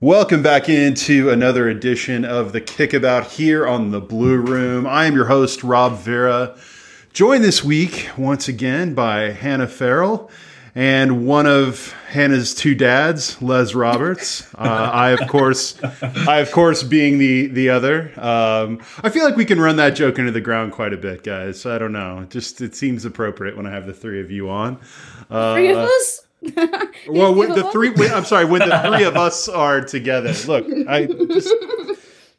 Welcome back into another edition of the Kickabout here on the Blue Room. I am your host, Rob Vera. Joined this week once again by Hannah Farrell and one of Hannah's two dads, Les Roberts. Uh, I, of course, I of course being the the other. Um, I feel like we can run that joke into the ground quite a bit, guys. I don't know. Just it seems appropriate when I have the three of you on. Uh, Three of us? well, You when the three, when, I'm sorry, when the three of us are together. Look, I just,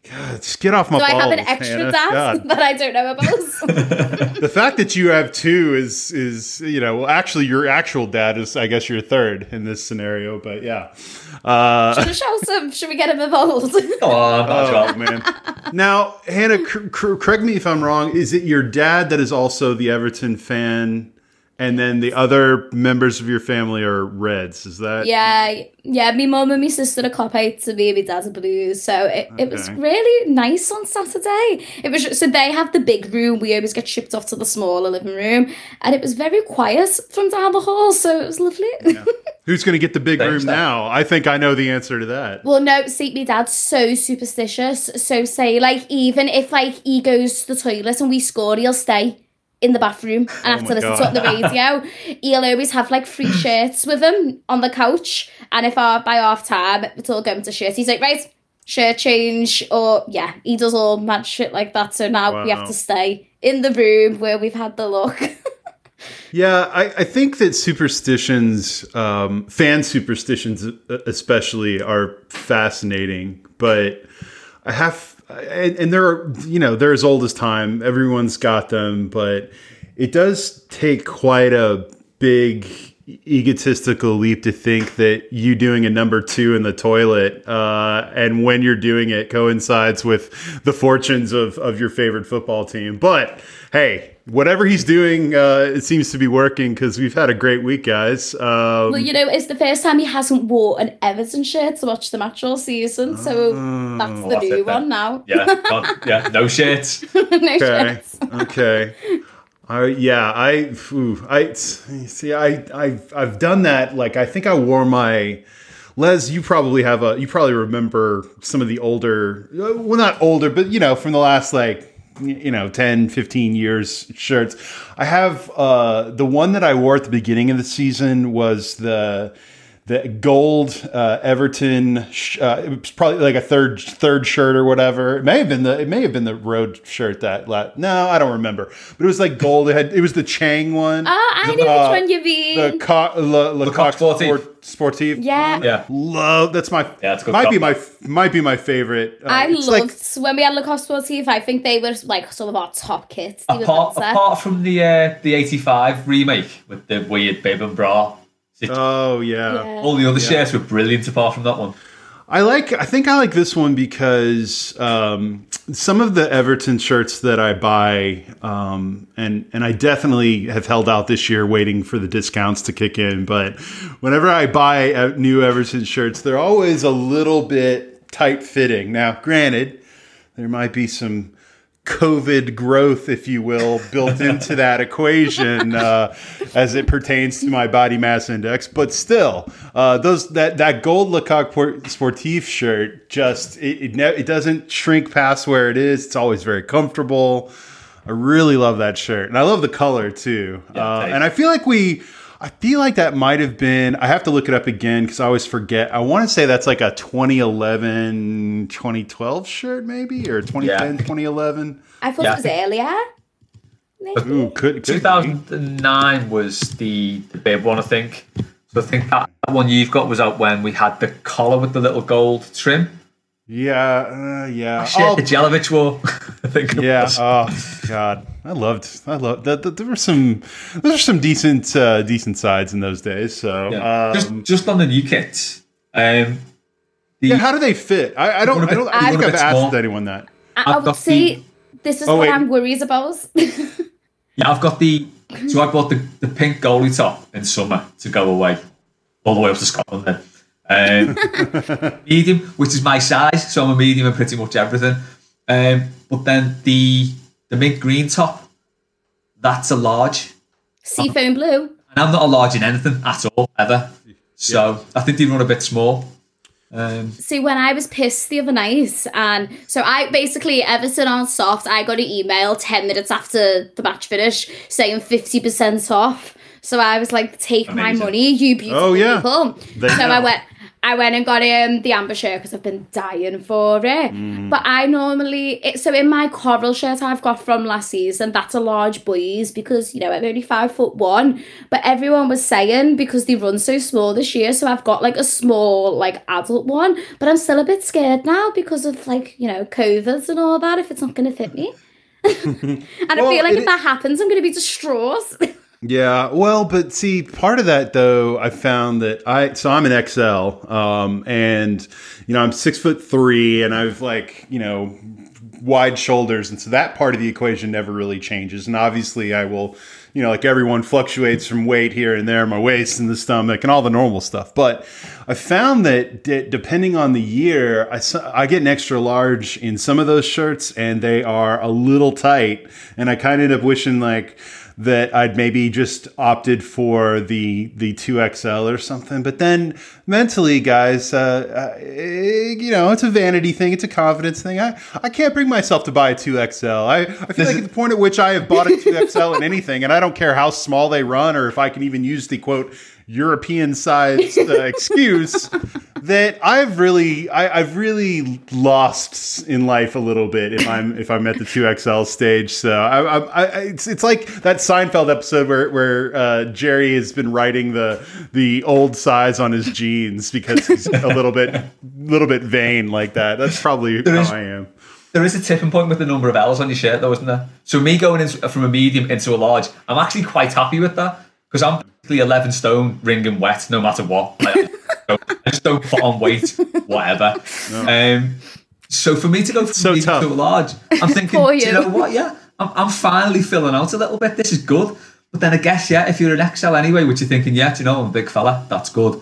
God, just get off my Do I have an extra Hannah. dad God. that I don't know about? The fact that you have two is is you know well, actually your actual dad is I guess your third in this scenario, but yeah. Uh, should, we show some, should we get him involved? oh man. Now, Hannah, cor- cor- correct me if I'm wrong. Is it your dad that is also the Everton fan, and then the other members of your family are Reds? Is that yeah, yeah. My mum and my sister are Kopites and me and my dad are Blues. So it, it was really nice on Saturday. It was so they have the big room. We always get shipped off to the smaller living room, and it was very quiet from down the hall. So it was lovely. Who's going to get the big Thanks, room Dad. now? I think I know the answer to that. Well, no, see, my dad's so superstitious. So say, like, even if like he goes to the toilet and we score, he'll stay in the bathroom and have to Oh listen to it on the radio. he'll always have like free shirts with him on the couch, and if I by half time it's all going to shirts, he's like, right, shirt change, or yeah, he does all mad shit like that. So now we have to stay in the room where we've had the look. Yeah, I, I think that superstitions, um, fan superstitions especially, are fascinating. But I have, and, and they're you know they're as old as time. Everyone's got them, but it does take quite a big egotistical leap to think that you doing a number two in the toilet uh, and when you're doing it coincides with the fortunes of, of your favorite football team but hey whatever he's doing uh, it seems to be working because we've had a great week guys um, well, you know, it's the first time he hasn't wore an Everton shirt to watch the match all season. So that's the that's new it one now. Yeah, can't- yeah, no shirts. no okay shirts. okay I, yeah, I, ooh, I see. I, I've, I've done that. Like, I think I wore my Les. You probably have a. You probably remember some of the older, uh, well, not older, but you know, from the last like, y- you know, 10, 15 years shirts. I have uh, the one that I wore at the beginning of the season was the the gold uh, Everton. Sh- uh, it was probably like a third third shirt or whatever. It may have been the it may have been the road shirt that la- no, I don't remember. But it was like gold. It had it was the Chang one. Oh, I know Uh, which one you mean. The co- Le, Le, Coq Sportif. Sport- Sportif. Yeah. Yeah. Love that's my Yeah, it's good might be my might be my favorite. Uh, I loved like when we had Le Coq Sportif. I think they were like some of our top kits. Apart, apart from the uh, the '85 remake with the weird bib and bra, oh yeah. Yeah. all the other shirts were brilliant. Apart from that one, I like. I think I like this one because um, some of the Everton shirts that I buy, um, and and I definitely have held out this year, waiting for the discounts to kick in. But whenever I buy uh, new Everton shirts, they're always a little bit tight fitting. Now, granted, there might be some COVID growth, if you will, built into that equation uh, as it pertains to my body mass index. But still, uh, those that that gold Le Coq Port- Sportif shirt just it it, ne- it doesn't shrink past where it is. It's always very comfortable. I really love that shirt, and I love the color too. uh, tight. and I feel like we. I feel like that might have been. I have to look it up again because I always forget. I want to say that's like a 2011, 2012 shirt, maybe, or 2010, 2011. I thought Yeah, it was I earlier. Ooh, could, could be. 2009 was the, the bib one, I think. So I think that one you've got was out when we had the collar with the little gold trim. Yeah, uh, yeah. Shit, Oh, the Jelavic wore. I think. it yeah. was. Oh God, I loved. I loved that. that- There were some. There were some decent, uh, decent sides in those days. So, Yeah. just um, just on the new kits. Um, the, yeah. How do they fit? I, I don't. One a I don't. bit- I one think a I've asked small. anyone that. I, I've would say the- this is Oh, what wait. I'm worried about. yeah, I've got the. So I bought the, the pink goalie top in summer to go away, all the way up to Scotland. Then um, medium, which is my size, so I'm a medium in pretty much everything. Um, but then the the mint green top, that's a large. Seafoam blue. And I'm not a large in anything at all, ever. So I think they run a bit small. Um, See, when I was pissed the other night, and so I basically, Everton on soft, I got an email 10 minutes after the match finished saying 50% off. So I was like, take my money, you beautiful Oh, yeah. people. They so know. I went. I went and got um, the amber shirt because I've been dying for it. Mm. But I normally, it, so in my coral shirt I've got from last season, that's a large boys because, you know, I'm only five foot one. But everyone was saying because they run so small this year, so I've got like a small, like adult one. But I'm still a bit scared now because of like, you know, COVID and all that, if it's not going to fit me. and I feel like if that happens, I'm going to be distraught. Yeah, well, but see, part of that though, I found that I so I'm an XL, um, and you know I'm six foot three, and I've like you know wide shoulders, and so that part of the equation never really changes. And obviously, I will, you know, like everyone fluctuates from weight here and there, my waist and the stomach, and all the normal stuff. But I found that d- depending on the year, I I get an extra large in some of those shirts, and they are a little tight, and I kind of end up wishing like that I'd maybe just opted for the the two XL or something. But then mentally, guys, uh, uh, you know, it's a vanity thing, it's a confidence thing. I, I can't bring myself to buy a two XL. I, I feel like at the point at which I have bought a two XL in anything, and I don't care how small they run or if I can even use the quote European sized uh, excuse that I've really I, I've really lost in life a little bit if I'm if I'm at the two XL stage. So I, I, I it's it's like that Seinfeld episode where where uh, Jerry has been writing the the old size on his jeans because he's a little bit little bit vain like that. That's probably There how is- I am. there is a tipping point with the number of L's on your shirt, though, isn't there? So me going in from a medium into a large, I'm actually quite happy with that because I'm basically 11 stone, ring and wet, no matter what. Like, I just don't put on weight, whatever. Um, so for me to go from So medium tough. to a large, I'm thinking, For do you you. know what? Yeah, I'm, I'm finally filling out a little bit. This is good. But then I guess, yeah, if you're an XL anyway, which you're thinking, yeah, do you know, I'm a big fella, that's good.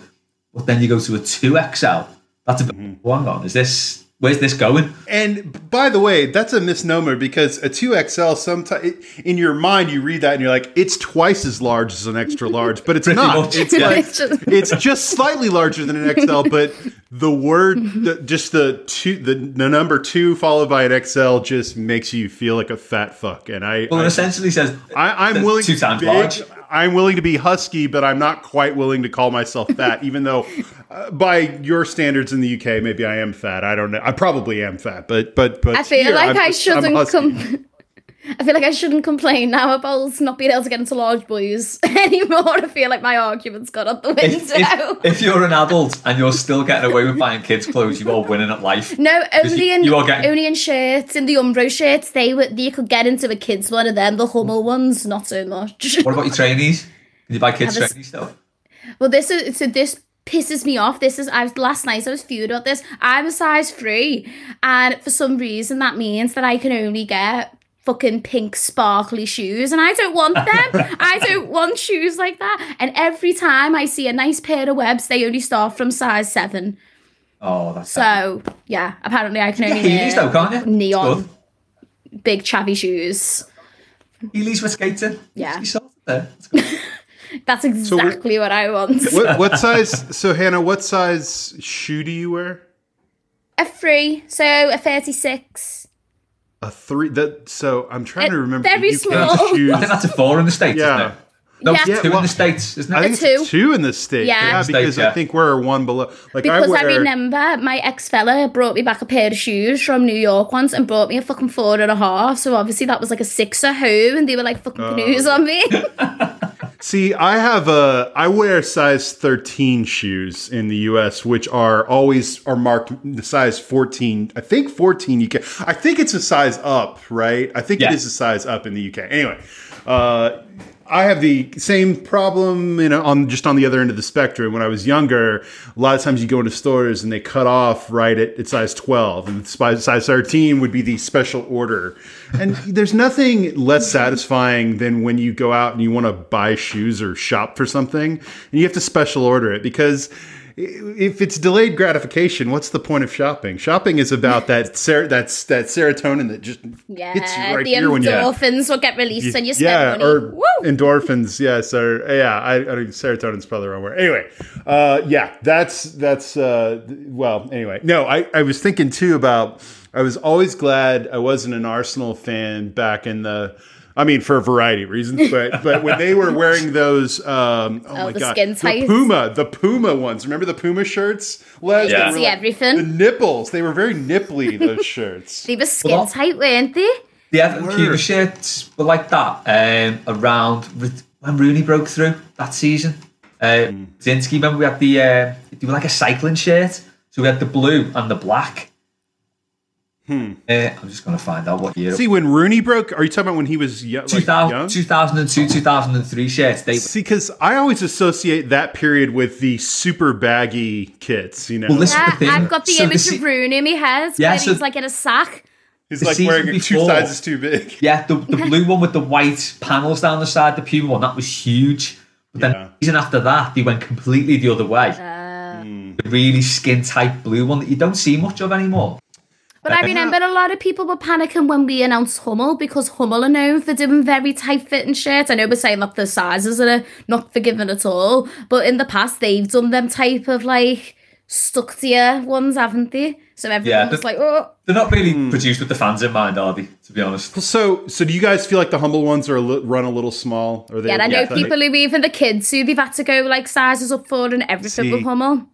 But then you go to a 2XL, that's a bit, Mm-hmm. hang on, is this, where's this going? And by the way, that's a misnomer because a 2XL sometimes in your mind you read that and you're like it's twice as large as an extra large, but it's not. It's like It's just- slightly larger than an XL, but the word the, just the two the, the number 2 followed by an XL just makes you feel like a fat fuck and I, Well, it essentially says I, I'm that's willing two times big, large. I'm willing to be husky, but I'm not quite willing to call myself fat, even though uh, by your standards in the UK, maybe I am fat. I don't know. I probably am fat, but but but I feel here, like I'm I shouldn't husky. com- I feel like I shouldn't complain now about not being able to get into large boys anymore. I feel like my argument's got out the window. If, if, if you're an adult and you're still getting away with buying kids clothes, you are winning at life. No, only you, in you are getting only in shirts, in the Umbro shirts. They were you could get into a kids one of them. The Hummel ones, not so much. What about your trainees? Can you buy kids this- trainees stuff? well, this is so this pisses me off. This is I was last night. I was fuming about this. I'm a size three, and for some reason that means that I can only get fucking pink sparkly shoes and I don't want them. I don't want shoes like that. And every time I see a nice pair of webs, they only start from size seven. Oh, that's So yeah, apparently I can only get Heelys though, can't you? neon big chavvy shoes. Heelys with skating. Yeah. You sorted there. That's exactly what I want. what, what size? So Hannah, what size shoe do you wear? A three, so a thirty-six. A three. That so I'm trying to remember. very small. Shoes. I think that's a four in the States, Yeah. isn't it? No, Yeah. two well, in the States, isn't it? I think A it's two. two in the state. Yeah. Yeah, States, because yeah. I think we're one below. Like Because I I, remember my ex fella brought me back a pair of shoes from New York once and brought me a fucking four and a half. So obviously that was like a six at home and they were like fucking oh. canoes on me. See, I have a. I wear size 13 shoes in the U.S., which are always are marked the size 14. I think 14. You can. I think it's a size up, right? I think Yeah. it is a size up in the UK. Anyway, uh, I have the same problem, you know, on just on the other end of the spectrum. When I was younger, a lot of times you go into stores and they cut off right at, at size 12, and size size 13 would be the special order. And there's nothing less satisfying than when you go out and you want to buy shoes or shop for something, and you have to special order it because if it's delayed gratification, what's the point of shopping? Shopping is about that ser- that's that serotonin that just yeah, hits you right the here when you endorphins will get released when you spend yeah, money. or Woo! endorphins. Yes, or yeah, I, I serotonin's probably the wrong word. Anyway, uh, yeah, that's that's uh, well. Anyway, no, I I was thinking too about. I was always glad I wasn't an Arsenal fan back in the. I mean, for a variety of reasons, but but when they were wearing those, um, oh, Oh, my the god, skin the tights. Puma, the Puma ones. Remember the Puma shirts? Les? You They see like- everything. The nipples, they were very nipply. Those shirts. They were skin Well, tight, weren't they? The Everton Puma shirts were like that um, around when Rooney broke through that season. Uh, Zinsky, remember we had the uh, they were like a cycling shirt, so we had the blue and the black. Hmm. Uh, I'm just gonna find out what year. See, when Rooney broke, are you talking about when he was yo- like 2000, young? 2002, 2003 shirts. They See, because I always associate that period with the super baggy kits. You know, Well, Yeah, the thing. I've got the So the image se- of Rooney in my head Yeah, so- he's like in a sack. he's the like season wearing two sizes too big. Yeah, the, the blue one with the white panels down the side, the Puma one, that was huge. But then Yeah. the season after that, they went completely the other way. The really skin tight blue one that you don't see much of anymore. But I remember a lot of people were panicking when we announced Hummel because Hummel are known for doing very tight fitting shirts. I know we're saying that the sizes are not forgiven at all, but in the past they've done them type of like stuck to you ones, haven't they? So everyone Yeah, was like, oh. They're not really hmm. produced with the fans in mind, are they? To be honest. So, so do you guys feel like the Hummel ones are a li- run a little small? Or they? Yeah, and I know yeah, people who even the kids who they've had to go like sizes up for and everything See. with Hummel.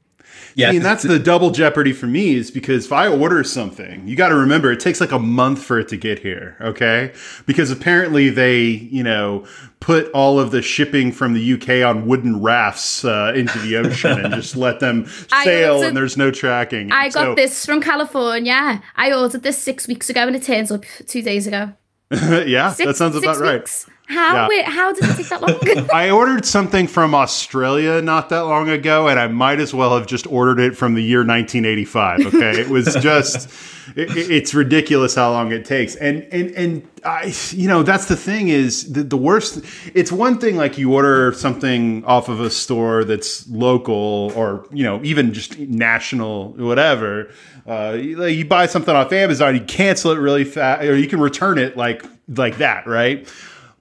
Yeah, See, and that's the double jeopardy for me is because if I order something, you got to remember it takes like a month for it to get here. Okay, because apparently they, you know, put all of the shipping from the UK on wooden rafts uh, into the ocean and just let them sail, ordered- and there's no tracking. I got So- this from California. I ordered this six weeks ago and it turns up two days ago. yeah, Six, that sounds about right. weeks. How Yeah. wait, how did it take that long? I ordered something from Australia not that long ago, and I might as well have just ordered it from the year 1985. Okay, it was just, it, it's ridiculous how long it takes, and and and I, you know, that's the thing is the, the worst. It's one thing like you order something off of a store that's local, or you know, even just national, whatever. Uh, you, like, you buy something off Amazon, you cancel it really fast, or you can return it like like that, right?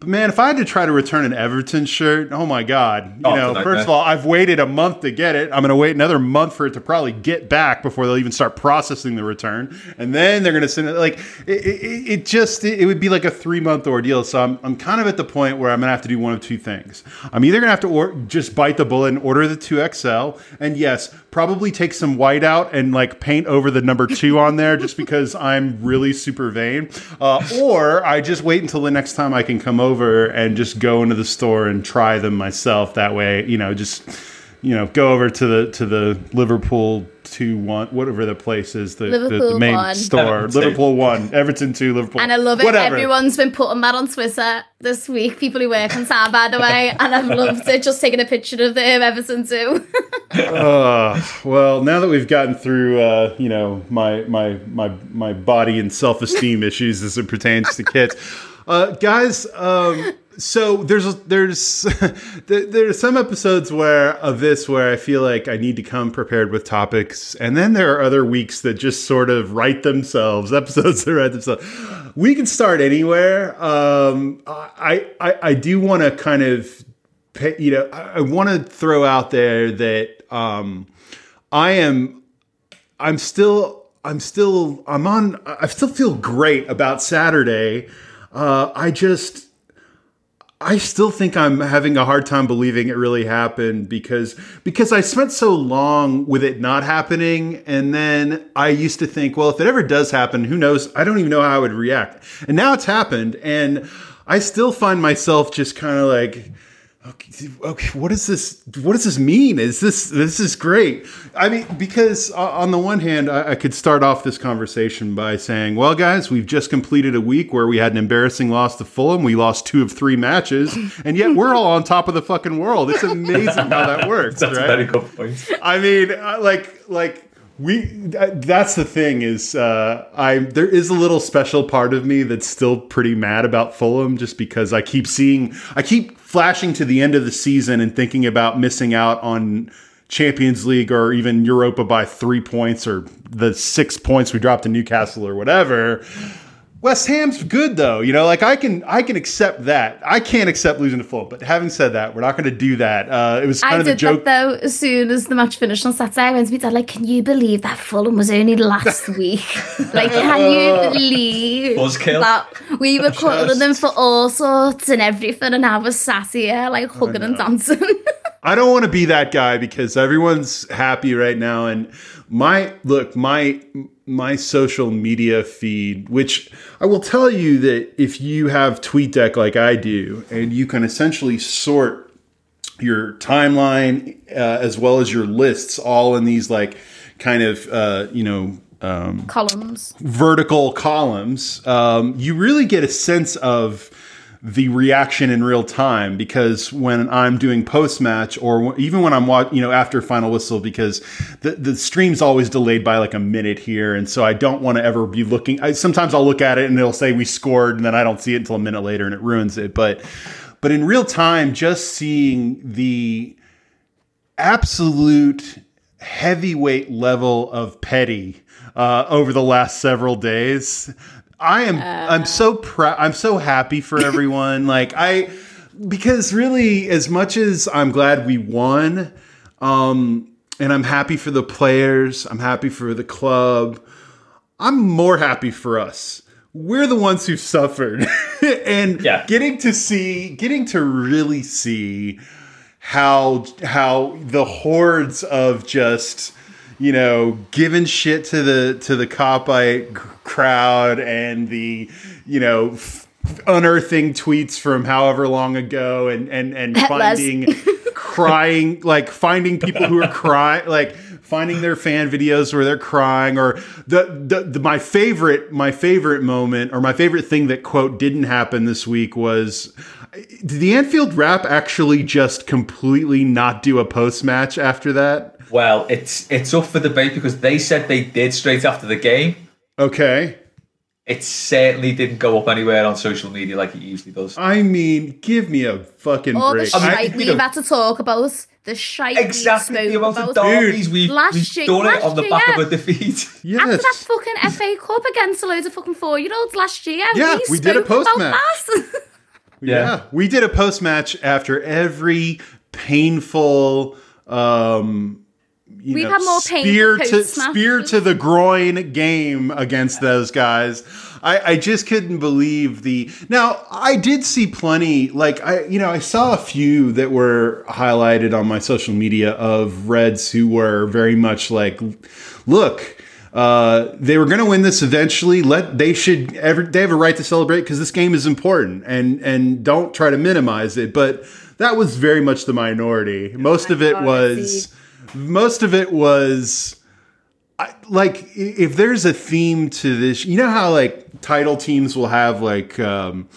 But man, if I had to try to return an Everton shirt, oh my god! You Oh, know, first of all, I've waited a month to get it. I'm going to wait another month for it to probably get back before they'll even start processing the return, and then they're going to send it. Like it, it, it just it, would be like a three month ordeal. So I'm I'm kind of at the point where I'm going to have to do one of two things. I'm either going to have to or, just bite the bullet and order the two XL, and yes, probably take some white out and like paint over the number two on there, just because I'm really super vain. Uh, or I just wait until the next time I can come over and just go into the store and try them myself. That way, you know, just you know, go over to the to the Liverpool two one whatever the place is the, the, the main one. store Everton. Liverpool one Everton two Liverpool And I love it. whatever. Everyone's been putting that on Twitter this week. People who work on Sam, by the way, and I've loved it. Just taking a picture of them, Everton too. Uh, well, now that we've gotten through, uh, you know, my my my my body and self esteem issues as it pertains to kids, uh, guys. Um, so there's there's there's some episodes where of this where I feel like I need to come prepared with topics, and then there are other weeks that just sort of write themselves. Episodes that write themselves. We can start anywhere. Um, I I I do want to kind of you know, I, I want to throw out there that um, I am, I'm still, I'm still, I'm on, I still feel great about Saturday. Uh, I just, I still think I'm having a hard time believing it really happened because because I spent so long with it not happening and then I used to think well if it ever does happen who knows? I don't even know how I would react. And now it's happened and I still find myself just kind of like okay, okay what does this what does this mean? Is this this is great. I mean because on the one hand I, I could start off this conversation by saying well guys we've just completed a week where we had an embarrassing loss to fulham. We lost two of three matches and yet we're all on top of the fucking world. It's amazing how that works That's right? a very good point. I mean, uh, like, like we. th- That's the thing is, uh, I there is a little special part of me that's still pretty mad about Fulham, just because I keep seeing, I keep flashing to the end of the season and thinking about missing out on Champions League or even Europa by three points or the six points we dropped to Newcastle or whatever. West Ham's good though, you know. Like I can, I can accept that. I can't accept losing to Fulham. But having said that, we're not going to do that. Uh, it was kind I of the did joke. that though. As soon as the match finished on Saturday, I went to my dad like, "Can you believe that Fulham was only last week? like, can you believe Buzzkill. that we were calling them for all sorts and everything, and I was sat here like hugging and dancing." I don't want to be that guy because everyone's happy right now and my look my my social media feed which I will tell you that if you have TweetDeck like I do and you can essentially sort your timeline uh, as well as your lists all in these like kind of uh, you know um, Columns. vertical columns, um, you really get a sense of the reaction in real time because when I'm doing post match or even when I'm watching, you know, after final whistle, because the, the stream's always delayed by like a minute here. And so I don't want to ever be looking. I, sometimes I'll look at it and it'll say we scored and then I don't see it until a minute later and it ruins it. But, but in real time, just seeing the absolute heavyweight level of petty uh, over the last several days. I am I'm so proud I'm so happy for everyone. like I because really as much as I'm glad we won um and I'm happy for the players, I'm happy for the club. I'm more happy for us. We're the ones who suffered. and Yeah. getting to see getting to really see how how the hordes of just you know giving shit to the to the Kopite crowd and the you know f- unearthing tweets from however long ago and and and finding crying like finding people who are crying like finding their fan videos where they're crying or the, the, the my favorite my favorite moment or my favorite thing that quote didn't happen this week was did the Anfield Wrap actually just completely not do a post match after that? Well, it's it's up for debate because they said they did straight after the game. Okay. It certainly didn't go up anywhere on social media like it usually does. I mean, give me a fucking All break. I mean, shite you we've know- had to talk about. The shite Exactly we the spoke amount of about. derbies we've, Last we've year- done it last on the year, back yeah. of a defeat. After that fucking FA Cup against a load of fucking four year olds last year, Yeah, we did a post-match. that. Yeah. We did a post match after every painful um you We've know, had more painful spear to spear to the groin game against those guys. I, I just couldn't believe the now I did see plenty like I you know I saw a few that were highlighted on my social media of Reds who were very much like look uh, they were going to win this eventually. Let they should ever they have a right to celebrate because this game is important and and don't try to minimize it. But that was very much the minority. Most of it was most of it was I, like if there's a theme to this, you know how like title teams will have like um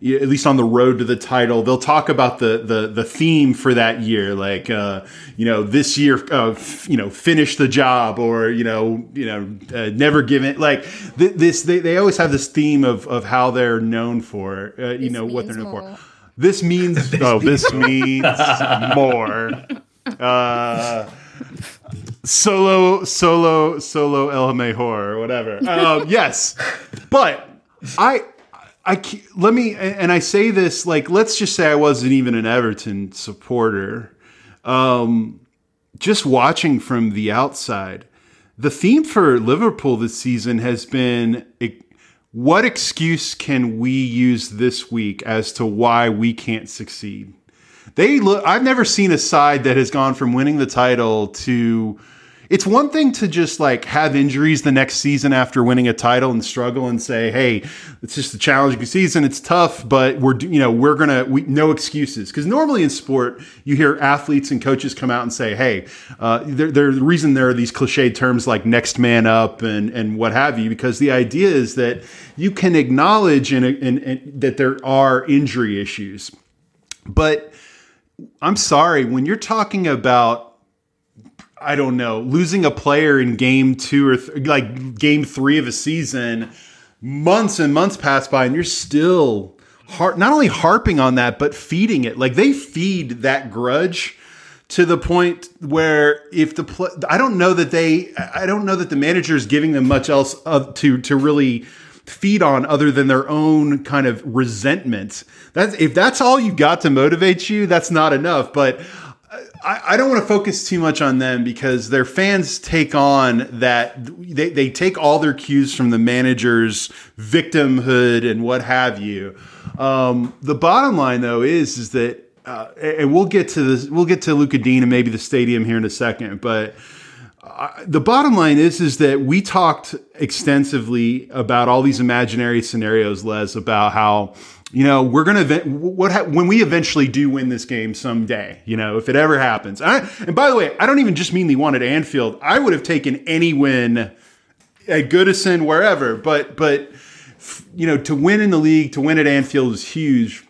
at least on the road to the title, they'll talk about the the the theme for that year, like uh, you know this year, uh, f- you know finish the job, or you know you know uh, never give it. Like th- this, they, they always have this theme of of how they're known for, uh, you know what they're known for. This means oh, this means more. Uh, solo solo solo el mejor or whatever. Um, yes but i i let me and i say this like let's just say i wasn't even an everton supporter. Um just watching from the outside the theme for liverpool this season has been what excuse can we use this week as to why we can't succeed they look I've never seen a side that has gone from winning the title to it's one thing to just like have injuries the next season after winning a title and struggle and say, "Hey, it's just a challenging season. It's tough, but we're you know we're gonna we, no excuses." Because normally in sport, you hear athletes and coaches come out and say, "Hey, uh, they're, the reason there are these cliched terms like next man up and and what have you." Because the idea is that you can acknowledge in that there are injury issues, but I'm sorry when you're talking about I don't know losing a player in game two or th- like game three of a season, months and months pass by and you're still har- not only harping on that but feeding it. Like they feed that grudge to the point where if the pl- I don't know that they I don't know that the manager is giving them much else of, to to really feed on other than their own kind of resentment. That's if that's all you've got to motivate you, that's not enough. But I, I don't want to focus too much on them because their fans take on that they, they take all their cues from the manager's victimhood and what have you. Um, the bottom line though is is that uh, and we'll get to this we'll get to Lucas Digne and maybe the stadium here in a second, but the bottom line is is that we talked extensively about all these imaginary scenarios les about how you know we're gonna what ha- when we eventually do win this game someday you know if it ever happens. And, I, and by the way i don't even just mean the one at anfield. I would have taken any win at goodison wherever. But but you know to win in the league to win at anfield is huge.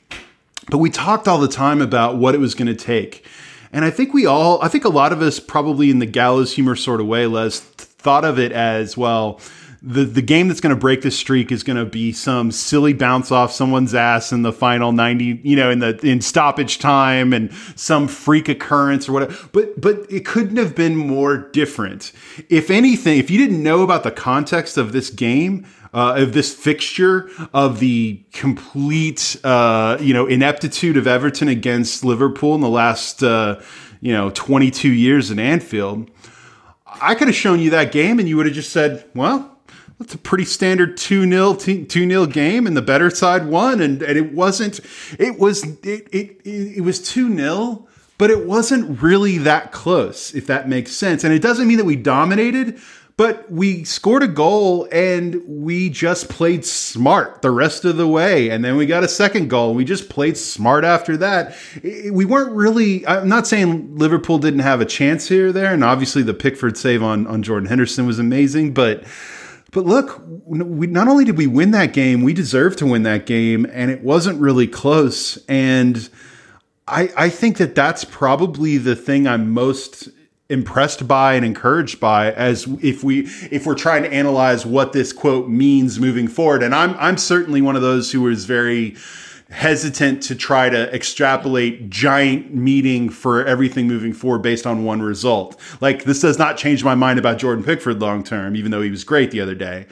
But we talked all the time about what it was going to take and I think we all, I think a lot of us probably in the gallows humor sort of way, Les, thought of it as well. The, the game that's going to break this streak is going to be some silly bounce off someone's ass in the final 90 you know in the in stoppage time and some freak occurrence or whatever but but it couldn't have been more different if anything if you didn't know about the context of this game uh, of this fixture of the complete uh, you know ineptitude of Everton against Liverpool in the last uh, you know 22 years in Anfield. I could have shown you that game and you would have just said, well, that's a pretty standard 2-0 2-0 game and the better side won and, and it wasn't it was it it, it was 2-0 but it wasn't really that close if that makes sense and it doesn't mean that we dominated but we scored a goal and we just played smart the rest of the way. And then we got a second goal. We just played smart after that. We weren't really, I'm not saying Liverpool didn't have a chance here or there. And obviously the Pickford save on, on Jordan Henderson was amazing. But but look, we, not only did we win that game, we deserved to win that game. And it wasn't really close. And I, I think that that's probably the thing I'm most impressed by and encouraged by as if we if we're trying to analyze what this quote means moving forward. And i'm i'm certainly one of those who is very hesitant to try to extrapolate giant meaning for everything moving forward based on one result. Like this does not change my mind about jordan pickford long term even though he was great the other day.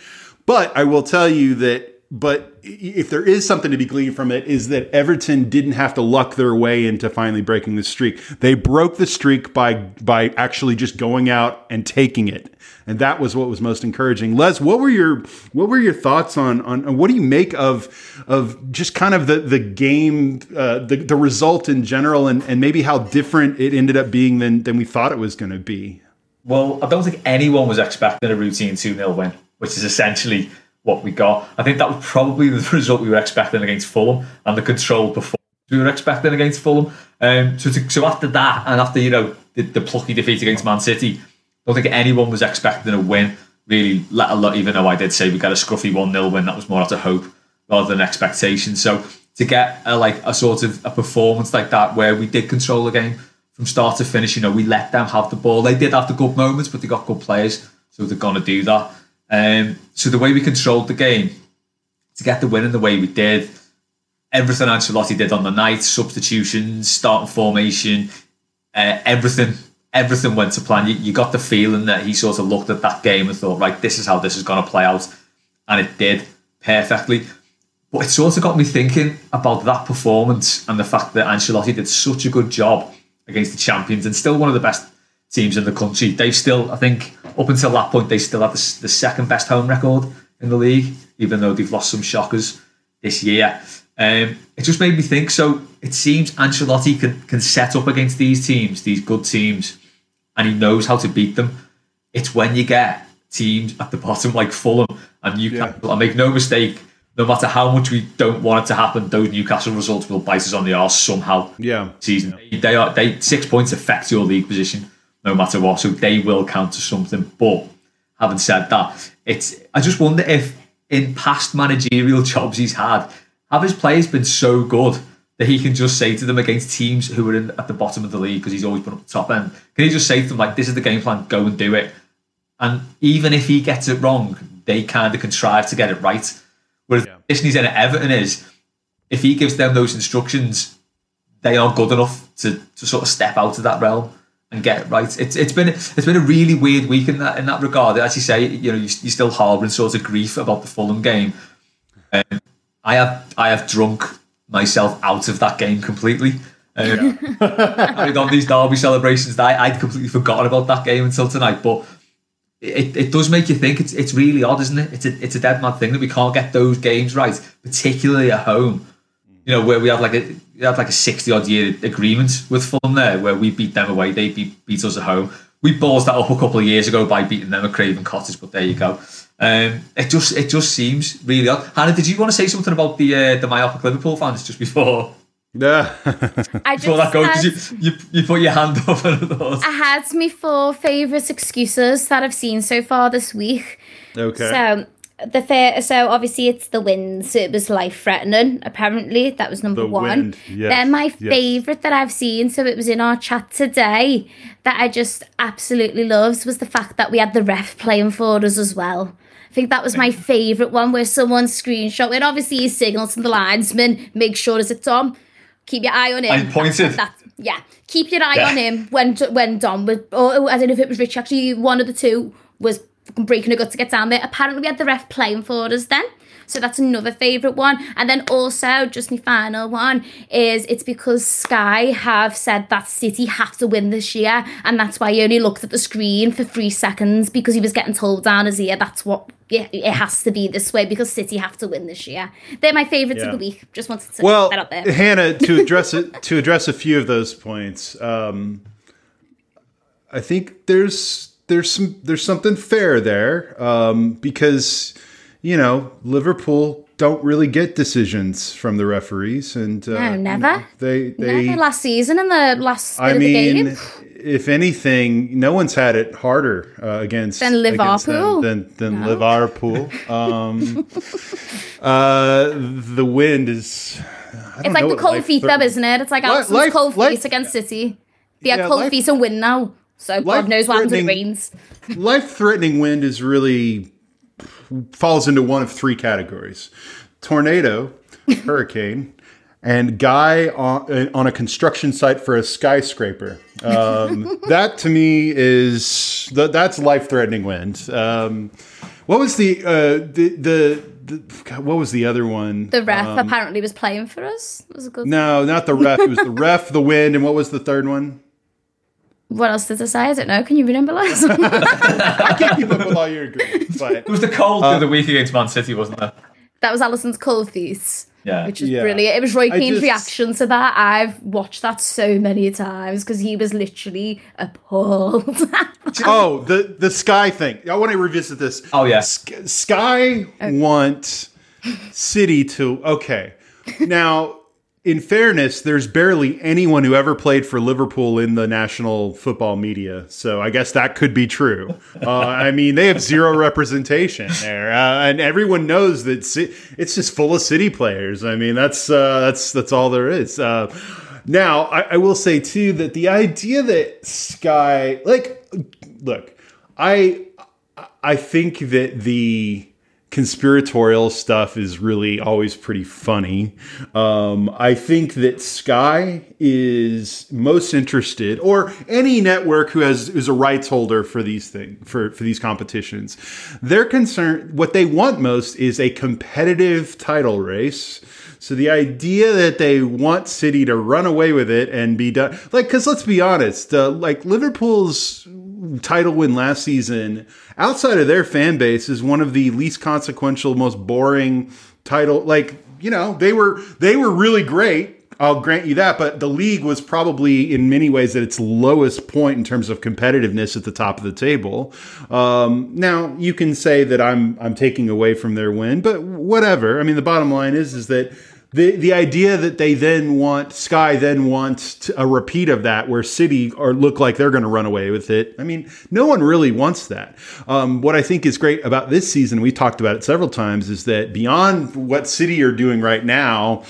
But i will tell you that but if there is something to be gleaned from it, is that Everton didn't have to luck their way into finally breaking the streak. They broke the streak by by actually just going out and taking it, and that was what was most encouraging. Les, what were your what were your thoughts on on, what do you make of of just kind of the the game, uh, the the result in general, and and maybe how different it ended up being than than we thought it was going to be? Well, I don't think anyone was expecting a routine 2 0 win, which is essentially what we got. I think that was probably the result we were expecting against Fulham and the controlled performance we were expecting against Fulham. Um, so, to, so after that, and after you know the, the plucky defeat against Man City, I don't think anyone was expecting a win. Really, let alone even though I did say we got a scruffy one 0 win, that was more out of hope rather than expectation. So to get a, like a sort of a performance like that where we did control the game from start to finish, you know, we let them have the ball. They did have the good moments, but they got good players, so they're gonna do that. Um, so the way we controlled the game to get the win in the way we did, everything Ancelotti did on the night, substitutions, starting formation, uh, everything, everything went to plan. You, you, got the feeling that he sort of looked at that game and thought, right, this is how this is going to play out, and it did perfectly. But it sort of got me thinking about that performance and the fact that Ancelotti did such a good job against the champions and still one of the best teams in the country. They've still, I think, up until that point, they still had the, the second best home record in the league, even though they've lost some shockers this year. Um, it just made me think. So it seems Ancelotti can can set up against these teams, these good teams, and he knows how to beat them. It's when you get teams at the bottom like Fulham and Newcastle. Yeah. And make no mistake, no matter how much we don't want it to happen, those Newcastle results will bite us on the arse somehow. Yeah, season yeah. they are they six points affect your league position no matter what. So they will count to something. But having said that, it's I just wonder if in past managerial jobs he's had, have his players been so good that he can just say to them against teams who are in, at the bottom of the league because he's always been up the top end. Can he just say to them like, "This is the game plan. Go and do it." And even if he gets it wrong, they kind of contrive to get it right. Whereas yeah. Disney's in Everton is, if he gives them those instructions, they are good enough to to sort of step out of that realm and get it right. It's it's been it's been a really weird week in that in that regard. As you say, you know, you, you're still harbouring sort of grief about the Fulham game. Um, I have I have drunk myself out of that game completely. Um, having on these derby celebrations, I, I'd completely forgotten about that game until tonight. But it, it does make you think. It's it's really odd, isn't it? It's a it's a dead mad thing that we can't get those games right, particularly at home you know, where we have like a we had like a sixty odd year agreement with Fulham there, where we beat them away, they beat, beat us at home. We balls that up a couple of years ago by beating them at Craven Cottage, but there you go. Um, it just it just seems really odd. Hannah, did you want to say something about the uh, the myopic Liverpool fans just before? Yeah. I just that goes, you, you, you put your hand up and thought. I had my four favourite excuses that I've seen so far this week. Okay. So the fair so obviously it's the winds it was life threatening apparently that was number the one uh, yes. then my yes. favorite that i've seen so it was in our chat today that i just absolutely loves was the fact that we had the ref playing for us as well I think that was my favourite one where someone screenshot it. Obviously, he signals to the linesman, make sure it's Dom. Keep your eye on him. I pointed. That, yeah, keep your eye yeah. on him when when Dom was, or oh, I don't know if it was Rich. Actually, one of the two was breaking a gut to get down there. Apparently, we had the ref playing for us then. So that's another favourite one. And then also, just my final one is it's because Sky have said that City have to win this year, and that's why he only looked at the screen for three seconds because he was getting told down his ear that's what it, it has to be this way because City have to win this year. They're my favourites yeah. of the week. Just wanted to well, that out there. Hannah, to address it, to address a few of those points, um, I think there's there's some there's something fair there um, because you know Liverpool don't really get decisions from the referees and uh, no never. they they never last season in the last I mean if anything no one's had it harder uh, against than Liverpool? than than no. Liverpool. Um, uh, the wind is it's like the cold feet isn't it? It's like Alisson's cold feet against City. They yeah, cold feet and win now so God knows what happens when it rains. life-threatening wind is really falls into one of three categories: tornado, hurricane, and guy on, on a construction site for a skyscraper. Um, that to me is that's life-threatening wind. Um, what was the uh, the the what was the other one? The ref Um, apparently was playing for us. It was a good. No, not the ref. It was the ref, the wind, and what was the third one? What else did I say? I don't know. Can you remember last? I can't keep up with all your agreements. But It was the cold Uh, of the week against Man City, wasn't there? that was Alisson's cold feast. Yeah. Which was Yeah. brilliant. It was Roy Keane's just- reaction to that. I've watched that so many times because he was literally appalled. oh, the the Sky thing. I want to revisit this. Oh yeah, Sk- Sky want City to okay. Now, in fairness, there's barely anyone who ever played for Liverpool in the national football media, so I guess that could be true. Uh, I mean, they have zero representation there, uh, and everyone knows that it's just full of City players. I mean, that's uh, that's that's all there is. Uh, now, I, I will say too that the idea that Sky, like, look, I I think that the conspiratorial stuff is really always pretty funny. Um, I think that Sky is most interested, or any network who has is a rights holder for these things for for these competitions. They're concerned. What they want most is a competitive title race. So the idea that they want City to run away with it and be done, like, because let's be honest, uh, like Liverpool's title win last season, outside of their fan base, is one of the least consequential, most boring title. Like, you know, they were they were really great. I'll grant you that, but the league was probably in many ways at its lowest point in terms of competitiveness at the top of the table. Um, now you can say that I'm I'm taking away from their win, but whatever. I mean, the bottom line is is that the the idea that they then want Sky then wants to, a repeat of that where City or look like they're going to run away with it. I mean, no one really wants that. Um, what I think is great about this season, we talked about it several times, is that beyond what City are doing right now.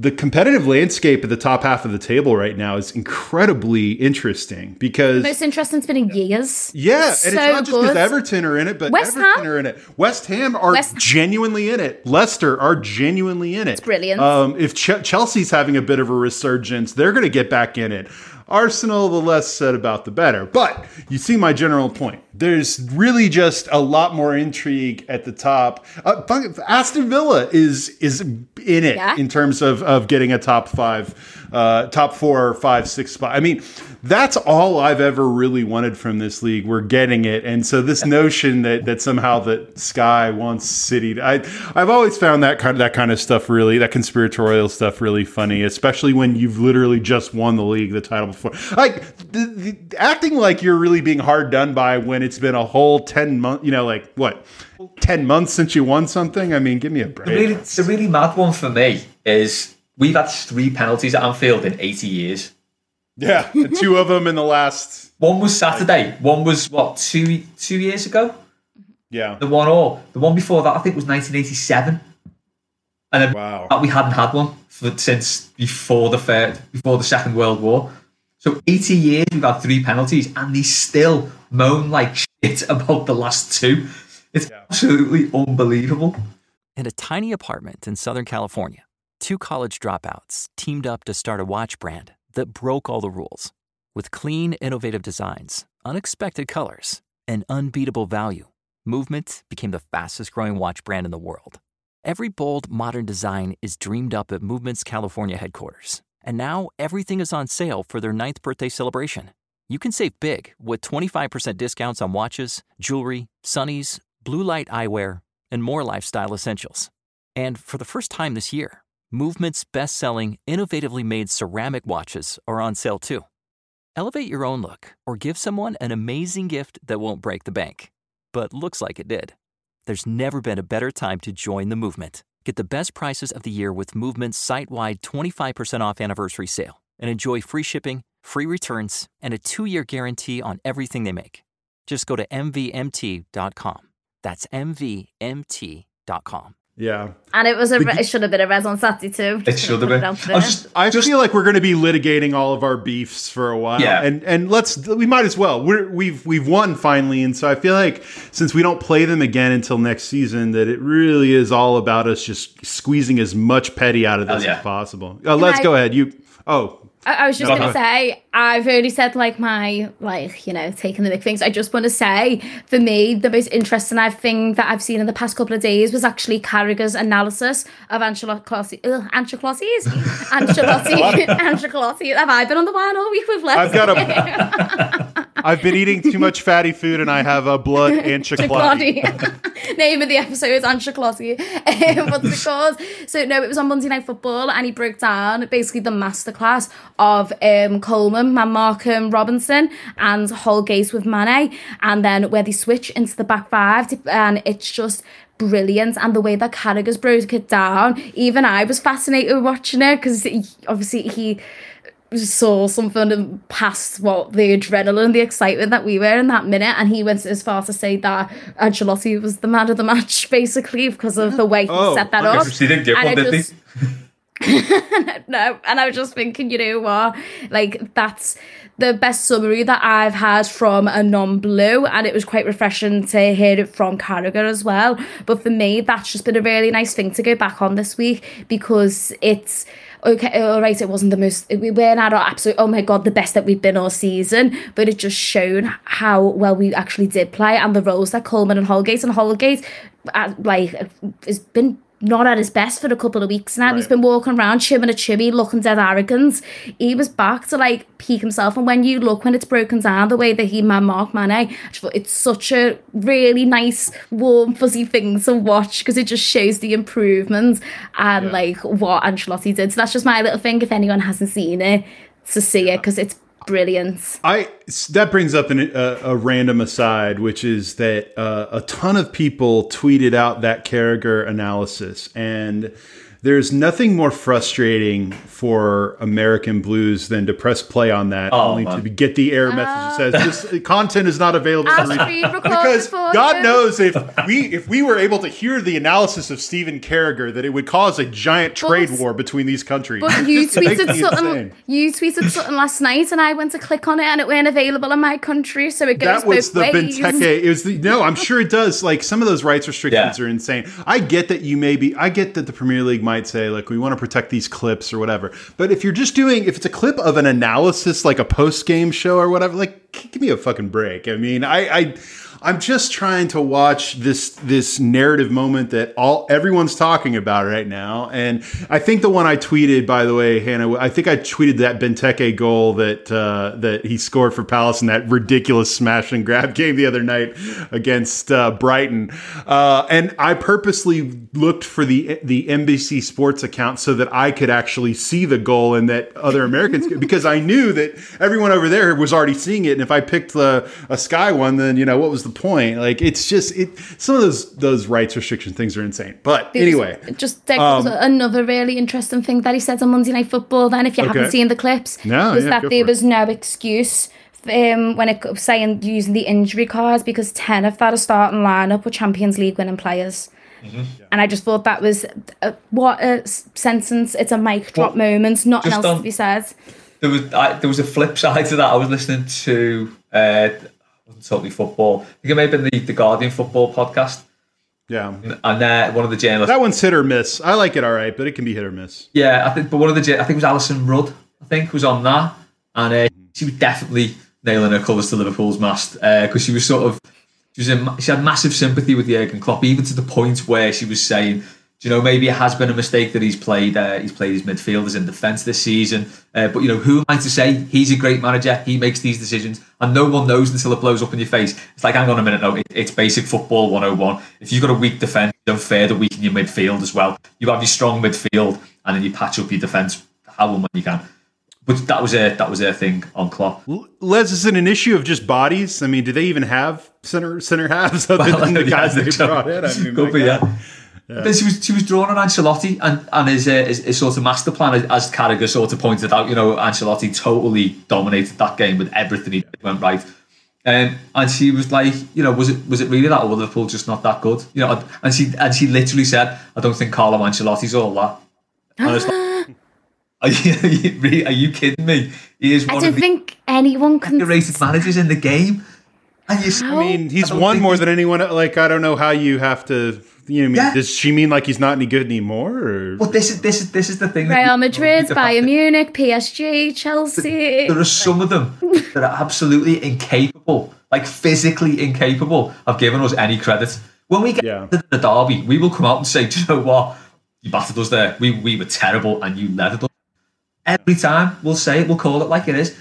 The competitive landscape at the top half of the table right now is incredibly interesting because Most interesting it's been in years. yeah, It's and so it's not just because good. Everton are in it, but West Everton Ham? are in it. West Ham are West- genuinely in it. Leicester are genuinely in it. It's brilliant. Um, if Ch- Chelsea's having a bit of a resurgence, they're going to get back in it. Arsenal, the less said about the better. But you see my general point. There's really just a lot more intrigue at the top. Uh, Aston Villa is is in it Yeah. in terms of of getting a top five, uh, top four, five, six spot. I mean, that's all I've ever really wanted from this league. We're getting it, and so this notion that that somehow that Sky wants City, to, I I've always found that kind of that kind of stuff really that conspiratorial stuff really funny, especially when you've literally just won the league, the title before. Like the, the, acting like you're really being hard done by when it's been a whole ten month, you know, like what. 10 months since you won something? I mean, give me a break. The really, the really mad one for me is we've had three penalties at Anfield in 80 years. Yeah, two of them in the last. One was Saturday. One was what two two years ago. Yeah. The one all the one before that I think was 1987. And then wow. we hadn't had one for, since before the third, before the Second World War. So 80 years we've had three penalties, and they still moan like shit about the last two. It's absolutely unbelievable. In a tiny apartment in Southern California, two college dropouts teamed up to start a watch brand that broke all the rules. With clean, innovative designs, unexpected colors, and unbeatable value, Movement became the fastest growing watch brand in the world. Every bold, modern design is dreamed up at Movement's California headquarters. And now everything is on sale for their ninth birthday celebration. You can save big with 25% discounts on watches, jewelry, sunnies, blue light eyewear, and more lifestyle essentials. And for the first time this year, Movement's best selling, innovatively made ceramic watches are on sale too. Elevate your own look or give someone an amazing gift that won't break the bank, but looks like it did. There's never been a better time to join the movement. Get the best prices of the year with Movement's site wide 25% off anniversary sale and enjoy free shipping, free returns, and a two year guarantee on everything they make. Just go to MVMT.com. That's MVMT.com. Yeah. And it was a. The- It should have been a res on Saturday too. It should have been. out I, there. I feel like we're going to be litigating all of our beefs for a while. Yeah. And and let's we might as well. We're we've we've won finally, and so I feel like since we don't play them again until next season, that it really is all about us just squeezing as much petty out of this Hell yeah. as possible. Uh, let's I- go ahead. You. Oh. I, I was just Go going to ahead. say, I've already said like my like you know taking the big things. I just want to say for me the most interesting I've thing that I've seen in the past couple of days was actually Carragher's analysis of Ancelotti. Ugh, Ancelotti's Ancelotti. Ancelotti. Have I been on the wine all week with Les? I've got a. I've been eating too much fatty food and I have a blood anchiclotti. Name of the episode is Ancelotti. Um, what's it called? So no, it was on Monday Night Football and he broke down basically the masterclass of um, Coleman, man Markham Robertson and Holgate with Mane and then where they switch into the back five to, and it's just brilliant and the way that Carragher's broke it down even I was fascinated watching it because obviously he saw something past what the adrenaline, the excitement that we were in that minute, and he went as far to say that Ancelotti was the man of the match, basically because of the way he Oh, set that I up. guess he didn't give And one, I did he? just- no, and I was just thinking, you know what, like that's the best summary that I've had from a non-blue, and it was quite refreshing to hear it from Carragher as well. But for me, that's just been a really nice thing to go back on this week because it's okay. All right, it wasn't the most. We weren't at our absolute. Oh my god, the best that we've been all season, but it just shown how well we actually did play and the roles that Coleman and Holgate and Holgate, uh, like, has been not at his best for a couple of weeks now. He's been walking around chimming a chimney, looking dead arrogant. He was back to like peak himself. And when you look when it's broken down the way that he man Mark Mane, I it's such a really nice, warm, fuzzy thing to watch because it just shows the improvement and like what Ancelotti did. So that's just my little thing. If anyone hasn't seen it, to see it because it's brilliant. I that brings up an, a, a random aside, which is that uh, a ton of people tweeted out that Carragher analysis, and there's nothing more frustrating for American Blues than to press play on that, Oh, only man. to get the error ah. message that says this content is not available. For read." screen record because God knows if we if we were able to hear the analysis of Stephen Carragher, that it would cause a giant trade But- war between these countries. But you tweeted something. insane. You tweeted something last night, and I went to click on it, and it weren't available in my country. So it goes that was both the ways. Benteke. It was the no. I'm sure it does. Like some of those rights restrictions Yeah. are insane. I get that you maybe. I get that the Premier League might say like we want to protect these clips or whatever. But if you're just doing, if it's a clip of an analysis like a post game show or whatever, like give me a fucking break. I mean, I. I I'm just trying to watch this this narrative moment that all everyone's talking about right now, and I think the one I tweeted, by the way, Hannah, I think I tweeted that Benteke goal that uh, that he scored for Palace in that ridiculous smash and grab game the other night against uh, Brighton, uh, and I purposely looked for the the NBC Sports account so that I could actually see the goal and that other Americans could, because I knew that everyone over there was already seeing it, and if I picked the a Sky one, then you know what was the point? Like it's just it. Some of those those rights restriction things are insane. But anyway, just there Um, was another really interesting thing that he said on Monday Night Football. Then, if you Okay. haven't seen the clips, No, was yeah, that there for it. was no excuse um, when it was saying using the injury cards because ten of that are starting lineup were Champions League winning players. Mm-hmm. And I just thought that was uh, what a sentence. It's a mic drop Well, moment. Nothing just else on- to be said. there was I, there was a flip side to that. I was listening to uh, wasn't totally football. I think it may have been the, the Guardian football podcast, yeah, and uh, one of the journalists. that one's hit or miss. I like it all right, but it can be hit or miss. Yeah, I think, but one of the I think it was Alyson Rudd. I think was on that, and uh, she was definitely nailing her colours to Liverpool's mast because she was sort of she was in, she had massive sympathy with Jurgen Klopp, even to the point where she was saying, "Do you know, maybe it has been a mistake that he's played uh, he's played his midfielders in defence this season, uh, but you know, who am I to say he's a great manager? He makes these decisions, and no one knows until it blows up in your face. It's like, hang on a minute, no, it, it's basic football 101. If you've got a weak defence, don't fear the weak in your midfield as well. You have your strong midfield, and then you patch up your defence how and when you can." But that was a that was a thing on Klopp. Les, is it an issue of just bodies? I mean, do they even have center center halves other Well, than the yeah, guys they brought in? I mean, be, God. Yeah. Then she was she was drawn on Ancelotti and and his, uh, his his sort of master plan as, as Carragher sort of pointed out. You know, Ancelotti totally dominated that game with everything he did went right. Um, and she was like, you know, was it was it really that, or Liverpool just not that good? You know, and she and she literally said, I don't think Carlo Ancelotti's all that. And I was like, are you, are you, really- are you kidding me? He is I don't of the think anyone can. rated managers in the game. And you, I mean, he's won more than anyone. Like, I don't know how you have to. You know, what I mean, Yeah. does she mean like he's not any good anymore? Or But this is this is this is the thing. that- Real Madrid, the Bayern Munich, PSG, Chelsea. There are some of them that are absolutely incapable, like physically incapable of giving us any credit. When we get to the derby, we will come out and say, "Do you know what? You battered us there. We we were terrible, and you leathered us." Every time we'll say it, we'll call it like it is.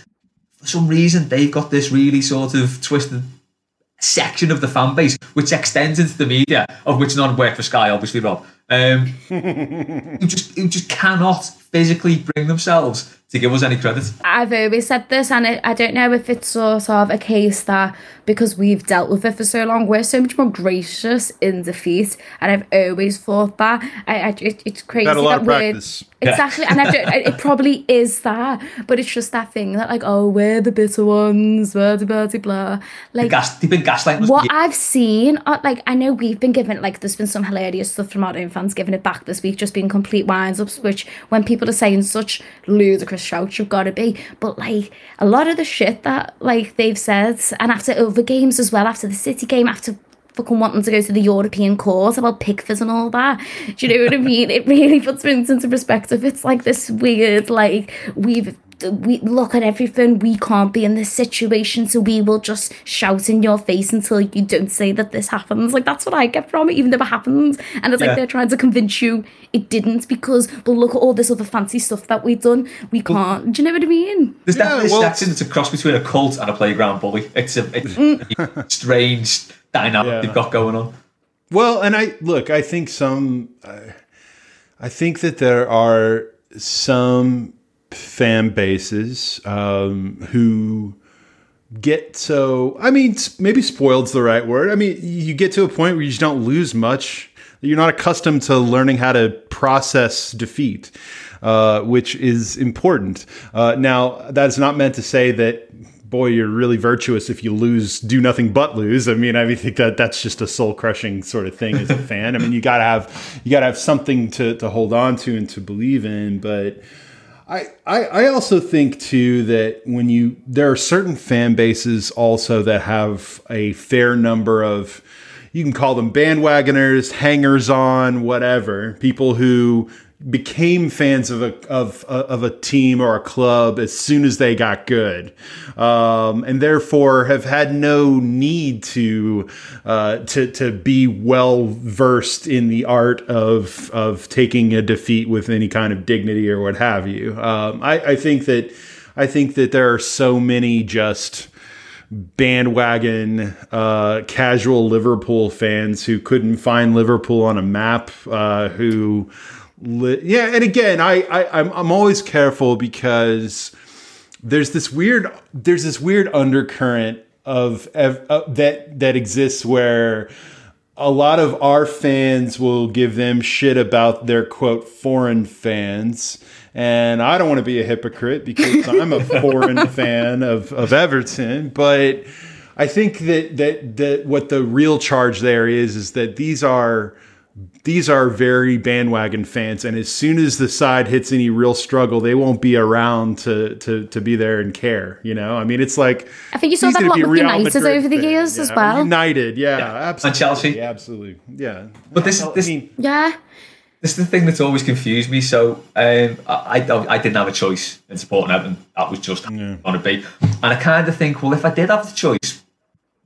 For some reason, they've got this really sort of twisted section of the fan base, which extends into the media, of which none work for Sky, obviously, Rob. Um, who just who just cannot physically bring themselves to give us any credit. I've always said this, and I, I don't know if it's sort of a case that because we've dealt with it for so long, we're so much more gracious in defeat, and I've always thought that. I, I it, it's crazy Got a lot that of we're practice. exactly, and I don't. It probably is that, but it's just that thing that like, oh, we're the bitter ones, blah blah blah blah. Like Gas, they've been gaslighting us. what I've seen, uh, like I know we've been given like there's been some hilarious stuff from our own fans giving it back this week, just being complete winds ups. Which when people are saying such ludicrous shouts, you've got to be. But like a lot of the shit that like they've said, and after over games as well, after the City game, after fucking wanting to go to the European court about Pickford and all that. Do you know what I mean? It really puts things into perspective. It's like this weird, like we've we look at everything. We can't be in this situation, so we will just shout in your face until you don't say that this happens. Like that's what I get from it, even though it happened. And it's Yeah. like they're trying to convince you it didn't because well look at all this other fancy stuff that we've done. We can't. Do you know what I mean? There's definitely well- a section that's a cross between a cult and a playground bully. It's a, it's mm. a strange dynamic they've got going on. Well, and I look, I think some, I, I think that there are some fan bases um, who get so, I mean, maybe spoiled's the right word. I mean, you get to a point where you just don't lose much. You're not accustomed to learning how to process defeat, uh, which is important. Uh, now, that's not meant to say that boy, you're really virtuous if you lose, do nothing but lose. I mean, I think that that's just a soul crushing sort of thing as a fan. I mean, you gotta have you gotta have something to to hold on to and to believe in. But I, I I also think too that when you there are certain fan bases also that have a fair number of you can call them bandwagoners, hangers on, whatever, people who became fans of a of of a team or a club as soon as they got good, um, and therefore have had no need to uh, to to be well versed in the art of of taking a defeat with any kind of dignity or what have you. Um, I, I think that I think that there are so many just bandwagon uh, casual Liverpool fans who couldn't find Liverpool on a map uh, who li- yeah and again I, I I'm, I'm always careful because there's this weird there's this weird undercurrent of, of uh, that that exists where a lot of our fans will give them shit about their quote foreign fans. And I don't want to be a hypocrite because I'm a foreign fan of, of Everton, but I think that, that that what the real charge there is is that these are these are very bandwagon fans, and as soon as the side hits any real struggle, they won't be around to to to be there and care. You know, I mean, it's like I think you saw that a gonna lot be with Real United Madrid over the fan, years as well. United, yeah, absolutely, Chelsea. absolutely, yeah. But this is this, Yeah. this is the thing that's always confused me. So um, I, I I didn't have a choice in supporting Everton. That was just going to be. And I kind of think, well, if I did have the choice,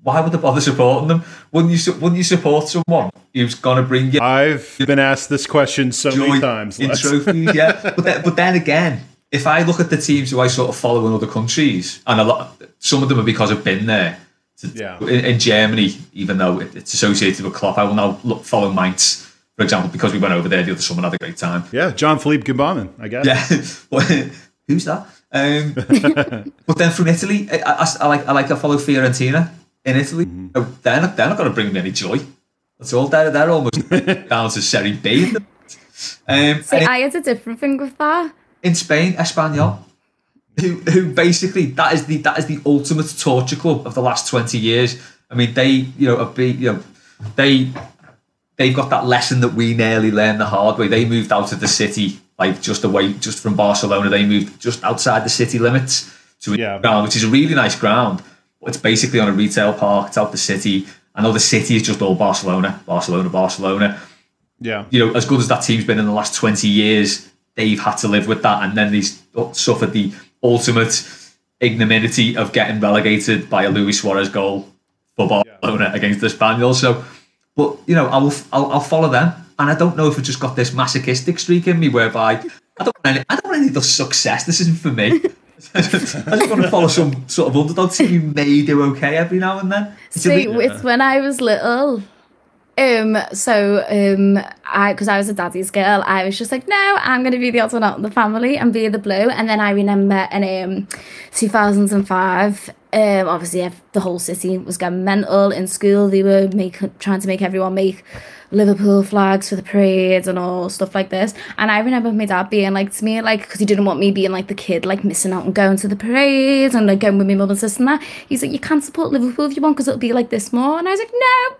why would I bother supporting them? Wouldn't you wouldn't you support someone who's going to bring you I've been asked this question so many times. in trophies? Yeah, but then, but then again, if I look at the teams who I sort of follow in other countries, and a lot, some of them are because I've been there. To, Yeah. in, in Germany, even though it, it's associated with Klopp, I will now look follow Mainz, for example, because we went over there the other summer and had a great time. Yeah, Jean-Philippe Gbamin, I guess. Yeah, Well, who's that? Um, but then from Italy, I, I, I like I like I follow Fiorentina in Italy. Oh, They're not they're not going to bring me any joy. That's all. They're they're almost down to Serie B. Um, See, in, I had a different thing with that. in Spain, Espanyol, who who basically that is the that is the ultimate torture club of the last twenty years. I mean, they you know have been, you know they they've got that lesson that we nearly learned the hard way. They moved out of the city, like just away, just from Barcelona. They moved just outside the city limits to a Yeah. ground, which is a really nice ground. It's basically on a retail park. It's out the city. I know the city is just all Barcelona, Barcelona, Barcelona. Yeah. You know, as good as that team's been in the last 20 years, they've had to live with that. And then they suffered the ultimate ignominy of getting relegated by a Luis Suarez goal for Barcelona yeah. against the Spaniels. So, but, you know, I'll, I'll, I'll follow them. And I don't know if I've just got this masochistic streak in me whereby I don't want any, I don't want any of the success. This isn't for me. I just want to follow some sort of underdog team who may do okay every now and then. See, it's when I was little. Um, so um, I because I was a daddy's girl, I was just like, no, I'm gonna be the odd one out in the family and be the blue. And then I remember in um, 2005, um, obviously the whole city was going mental in school. They were make, trying to make everyone make Liverpool flags for the parades and all stuff like this. And I remember my dad being like to me, like, because he didn't want me being like the kid, like missing out and going to the parades and like going with my mum and sister and that. He's like, you can't support Liverpool if you want because it'll be like this more. And I was like, no.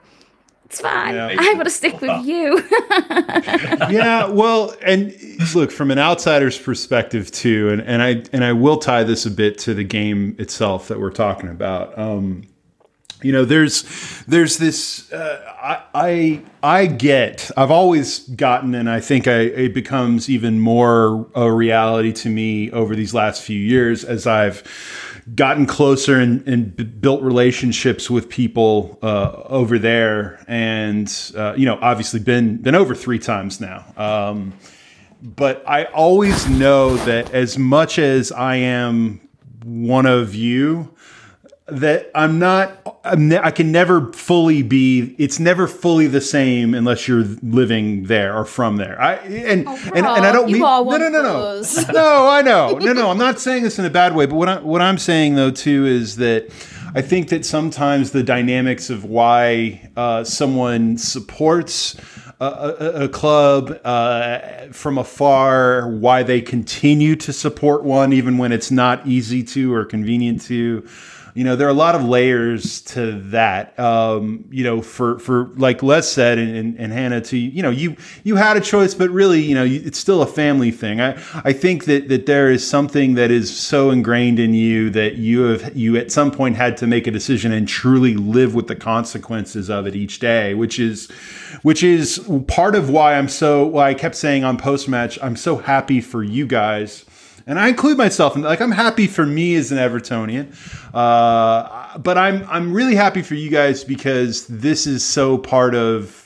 It's fine. Yeah. I want to stick with you. yeah, well, and look from an outsider's perspective too, and, and I and I will tie this a bit to the game itself that we're talking about. Um, you know there's there's this uh, I, I I get I've always gotten and I think I, it becomes even more a reality to me over these last few years as I've gotten closer and, and b- built relationships with people uh, over there and uh, you know obviously been been over three times now. Um, but I always know that as much as I am one of you that I'm not, I'm ne- I can never fully be. It's never fully the same unless you're living there or from there. I and oh, and, and I don't mean no, no, no, no, no. I know, no, no. I'm not saying this in a bad way, but what I what I'm saying though too is that I think that sometimes the dynamics of why uh, someone supports. A, a, a, club uh, from afar, why they continue to support one even when it's not easy to or convenient to you know there are a lot of layers to that. Um, you know for for like les said and, and, and, hannah to you know you you had a choice but really you know it's still a family thing. I i think that that there is something that is so ingrained in you that you have you at some point had to make a decision and truly live with the consequences of it each day which is which is part of why i'm so why i kept saying on post match i'm so happy for you guys and I include myself in like I'm happy for me as an Evertonian, uh, but I'm I'm really happy for you guys because this is so part of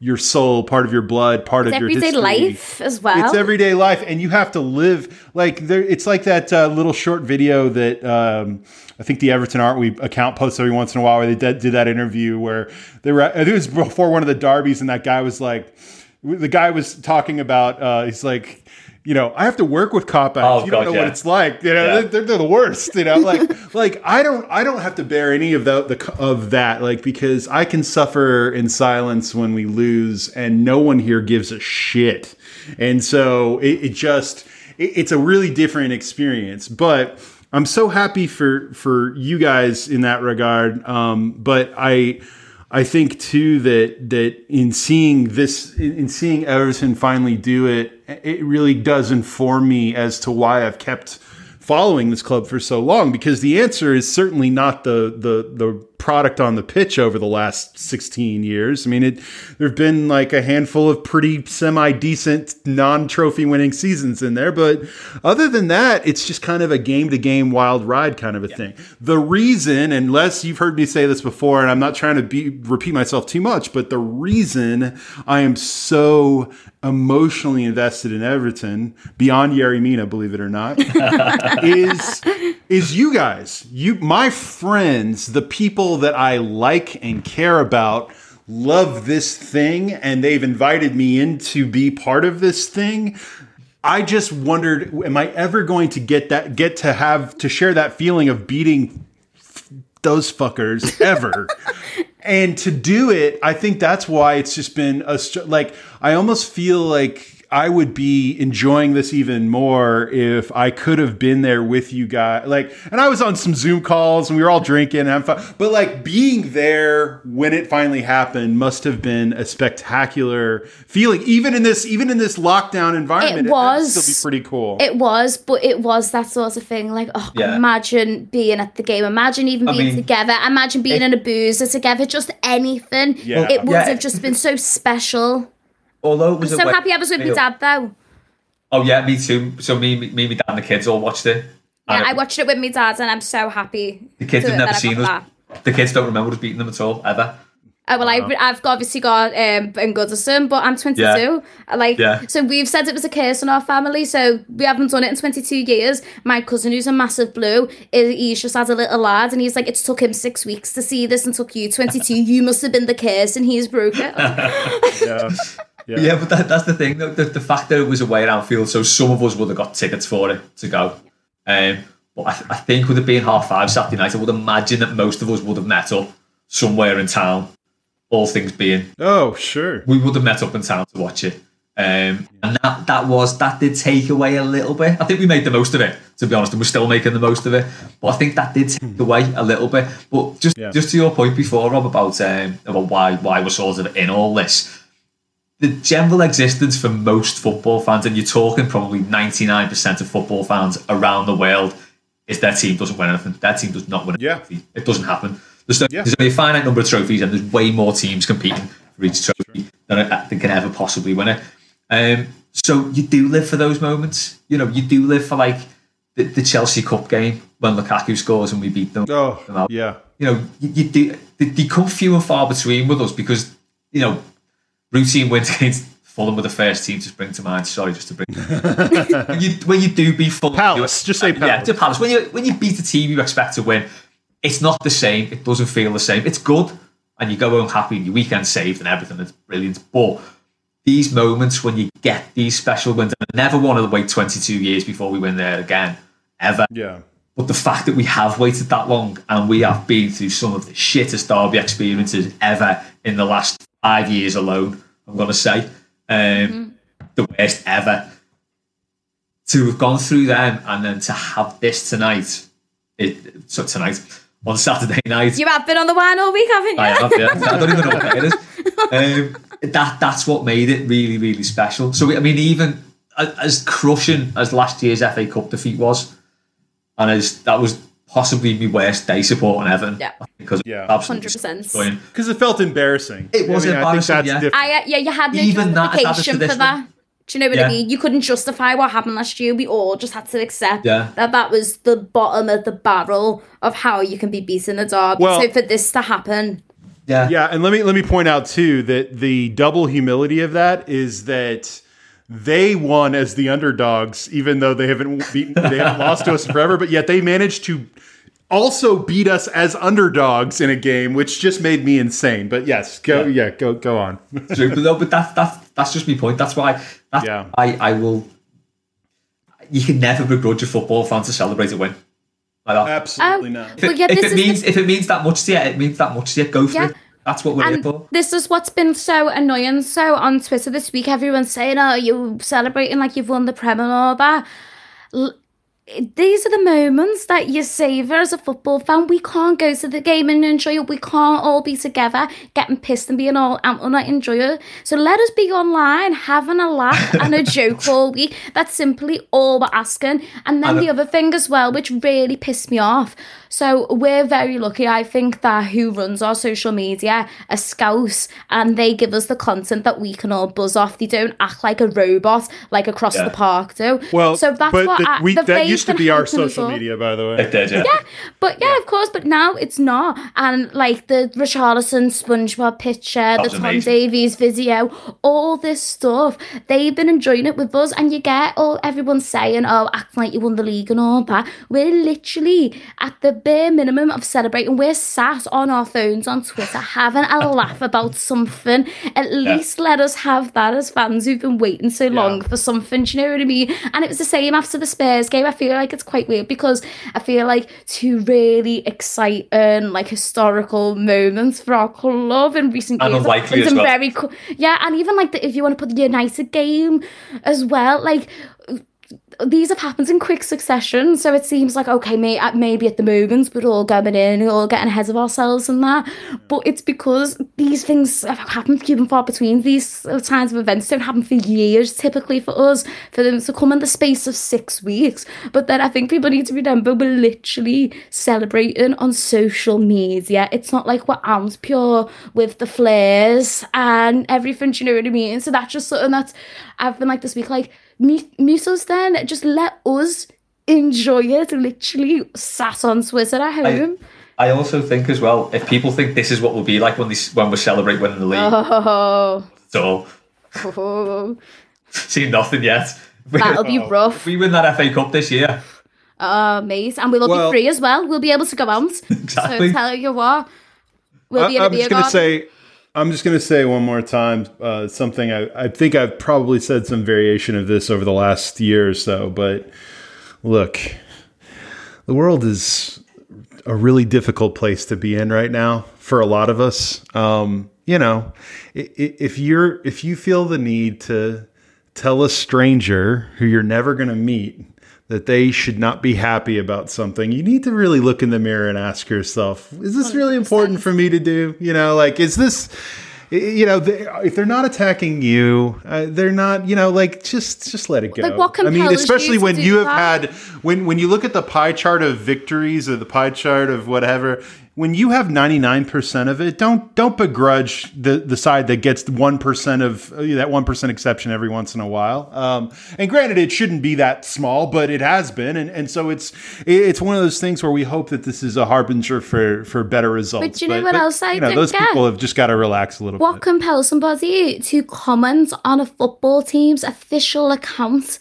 your soul, part of your blood, part it's of your everyday life as well. It's everyday life, and you have to live like there. It's like that uh, little short video that um, I think the Everton Art We account posts every once in a while where they did, did that interview where they were. I think it was before one of the derbies, and that guy was like, the guy was talking about. Uh, he's like you know, I have to work with Kopites. Oh, you don't know yeah. what it's like. You know, yeah. they're, they're, the worst. You know, like like I don't I don't have to bear any of the, the of that. Like because I can suffer in silence when we lose, and no one here gives a shit. And so it, it just it, it's a really different experience. But I'm so happy for for you guys in that regard. Um, but I I think too that that in seeing this, in seeing Everton finally do it, it really does inform me as to why I've kept following this club for so long because the answer is certainly not the the the product on the pitch over the last 16 years. I mean, it there've been like a handful of pretty semi decent non-trophy winning seasons in there, but other than that, it's just kind of a game to game wild ride kind of a yeah. thing. The reason, unless you've heard me say this before and I'm not trying to be repeat myself too much, but the reason I am so emotionally invested in Everton beyond Yerry Mina, believe it or not, is is you guys, you my friends, the people that I like and care about love this thing and they've invited me in to be part of this thing. I just wondered am I ever going to get that get to have to share that feeling of beating those fuckers ever? and to do it, I think that's why it's just been a like I almost feel like I would be enjoying this even more if I could have been there with you guys. Like, and I was on some Zoom calls and we were all drinking and having fun. But like being there when it finally happened must have been a spectacular feeling. Even in this, even in this lockdown environment, It was. still be pretty cool. It was, but it was that sort of thing. Like, oh, Yeah. imagine being at the game. Imagine even I being mean, together. Imagine being it- in a boozer together. Just anything. Yeah. It would Yeah. have just been so special. Although it I'm was so away- happy I was with my dad, though. Oh yeah, me too. So me, me, me, my dad, and the kids all watched it. Yeah, And I watched it with my dad, and I'm so happy. the kids have never seen us. that. The kids don't remember us beating them at all ever. Oh, well, Wow. I've, I've obviously got um, Ben Goodison, but I'm 22. Yeah. Like, Yeah. so we've said it was a curse in our family, so we haven't done it in 22 years. My cousin, who's a massive blue, is, he's just had a little lad, and he's like, it took him six weeks to see this and took you 22. you must have been the curse, and he's broke it. yeah. Yeah, but that, that's the thing. though, The, the fact that it was away at Anfield, so some of us would have got tickets for it to go. Um, but I, I think with it being half five Saturday night, I would imagine that most of us would have met up somewhere in town. All things being, oh sure, we would have met up in town to watch it. Um, and that that was that did take away a little bit. I think we made the most of it, to be honest, and we're still making the most of it. But I think that did take away a little bit. But just just to your point before, Rob, about um, about why why we're sort of in all this the general existence for most football fans, and you're talking probably 99% of football fans around the world, is their team doesn't win anything. Their team does not win a trophy. It doesn't happen. There's, no, there's only a finite number of trophies, and there's way more teams competing for each trophy than, uh, than can ever possibly win it. Um, so you do live for those moments. You know, you do live for like the, the Chelsea Cup game when Lukaku scores and we beat them. Oh, yeah. You know, you, you do. They, they come few and far between with us because you know routine wins against Fulham were the first team to spring to mind. Sorry, just to bring. when, you, when you do beat Fulham, Palace, just say uh, Yeah, Palace. to Palace. When you when you beat a team you expect to win, it's not the same. It doesn't feel the same. It's good, and you go home happy. and Your weekend saved and everything. It's brilliant. But these moments when you get these special wins, and I never wanted to wait 22 years before we win there again, ever. Yeah. But the fact that we have waited that long and we have been through some of the shittest derby experiences ever in the last five years alone, I'm going to say, um, the worst ever. To have gone through them and then to have this tonight, it, so tonight on Saturday night, you have been on the wine all week, haven't you? I have, yeah. I don't even know what it is. Um, that that's what made it really, really special. So I mean, even as crushing as last year's FA Cup defeat was, and as that was possibly be worst day supporting Everton. Yeah. because Yeah. absolutely 100%. Because it felt embarrassing. It was I mean, embarrassing, I think yeah. that's different. I, uh, yeah, you had no Even that has added to justification this for that. one. Do you know what Yeah. I mean? You couldn't justify what happened last year. We all just had to accept Yeah. that that was the bottom of the barrel of how you can be beaten a derby. Well- so for this to happen, Yeah. Yeah, and let me let me point out too that the double humility of that is that they won as the underdogs, even though they haven't beaten, they haven't lost to us forever, but yet they managed to also beat us as underdogs in a game, which just made me insane. But yes, go yeah, go go on. True, but no, but that, that, that's just my point. That's why that's Yeah. why I will. You can never begrudge a football fan to celebrate a win. Like. Absolutely Um, not. If, Well, it, yeah, if this it is means the- if it means that much to you, it means that much to you. Go for Yeah. it. That's what we're here and for. this is what's been so annoying. So on Twitter this week, everyone's saying, "Oh, you're celebrating like you've won the Prem and all that." L- these are the moments that you savor as a football fan. We can't go to the game and enjoy it. We can't all be together, getting pissed and being all out and not enjoy it. So let us be online, having a laugh and a joke all week. That's simply all we're asking. And then the other thing as well, which really pissed me off. So we're very lucky, I think, that who runs our social media are scouts and they give us the content that we can all buzz off. They don't act like a robot like across Yeah. the park do. Well, so that's what the, I, we, the that used to be our social up. media, by the way. It did, yeah. Yeah, but yeah, of course, but now it's not. And like the Richarlison SpongeBob picture, the Tom amazing. Davies video, all this stuff, they've been enjoying it with us. And you get all everyone saying, oh, acting like you won the league and all that. We're literally at the bare minimum of celebrating. We're sat on our phones on Twitter having a laugh about something. At least let us have that as fans who've been waiting so long for something. Do you know what I mean? And it was the same after the Spurs game. I feel feel like it's quite weird because I feel like two really exciting, like historical moments for our club in recent And years. unlikely as well. very cool, yeah, and even like the, if you want to put the United game as well, like these have happened in quick succession, so it seems like okay, may, uh, maybe at the moment we're all going in, we're all getting ahead of ourselves and that. But it's because these things have happened few and far between. These kinds of events don't happen for years, typically for us, for them to come in the space of six weeks. But then I think people need to remember we're literally celebrating on social media. It's not like we're out pure with the flares and everything. Do you know what I mean? So that's just something that's I've been like this week, like mute mute us then just let us enjoy it literally sat on twitter at home. I also think as well, if people think this is what we'll be like when, they, when we celebrate winning the league, oh, so oh, see nothing yet. that'll be rough. If we win that FA Cup this year, oh mate and we'll Well- be free as well. We'll be able to go out. Exactly. so tell you what we'll be in I, a am beer just gonna say. I'm just going to say one more time uh, something I, I think I've probably said some variation of this over the last year or so, but look, the world is a really difficult place to be in right now for a lot of us. Um, you know, if you're if you feel the need to tell a stranger who you're never going to meet that they should not be happy about something, you need to really look in the mirror and ask yourself, is this really important for me to do? You know, like, is this, you know, they, if they're not attacking you, uh, they're not, you know, like, just, just let it go. Like, what I mean, compels you especially when you have that? had, when, when you look at the pie chart of victories or the pie chart of whatever, when you have 99% of it, don't don't begrudge the, the side that gets 1% of uh, that 1% exception every once in a while. Um, and granted, it shouldn't be that small, but it has been. And, and so it's it's one of those things where we hope that this is a harbinger for, for better results. But you know what else I you know, think, Those yeah? people have just got to relax a little what bit. compels somebody to comment on a football team's official account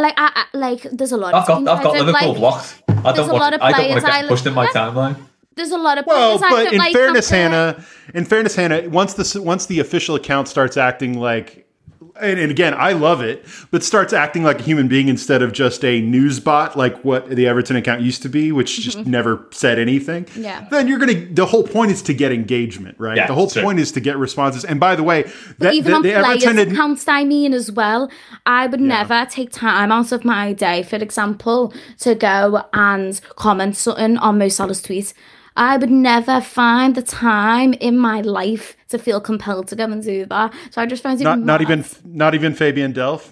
like I, I like there's a lot of. I've of got I've got don't Liverpool like. blocked. I don't want lot I don't want to get pushed in my timeline. There's a lot of Well, players I but don't in like fairness. Hannah, in fairness, Hannah, once the once the official account starts acting like, and, and again, I love it, but starts acting like a human being instead of just a news bot, like what the Everton account used to be, which just Mhm. never said anything. Yeah. Then you're gonna. The whole point is to get engagement, right? Yeah, the whole sure. point is to get responses. And by the way, But that even the, on the players' Everton. ad- accounts, I mean, as well, I would never take time out of my day, for example, to go and comment something on Mo Salah's tweet. I would never find the time in my life to feel compelled to go and do that. So I just find it not, not even not even Fabian Delph.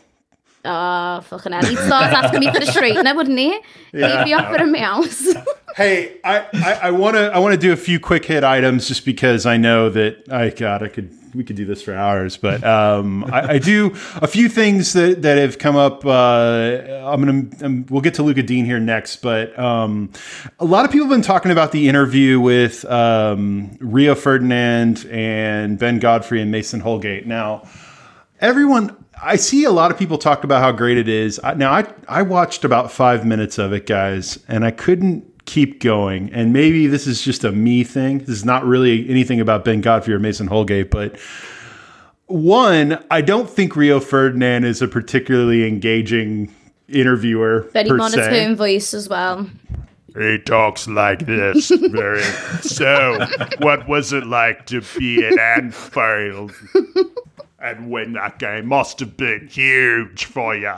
Oh, fucking hell. He'd start asking me for the straightener, wouldn't he? Yeah. He'd be offering me house. Hey, I I want to I want to do a few quick hit items just because I know that I God I could we could do this for hours, but um, I, I do a few things that, that have come up. Uh, I'm gonna um, we'll get to Lucas Digne here next, but um, a lot of people have been talking about the interview with um, Rio Ferdinand and Ben Godfrey and Mason Holgate. Now, everyone i see a lot of people talk about how great it is now i i watched about five minutes of it guys and i couldn't keep going and maybe this is just a me thing this is not really anything about ben godfrey or mason holgate but one i don't think rio ferdinand is a particularly engaging interviewer Very per monotone se. voice as well. He talks like this. Very. so, what was it like to be an Anfield? And win that game must have been huge for you.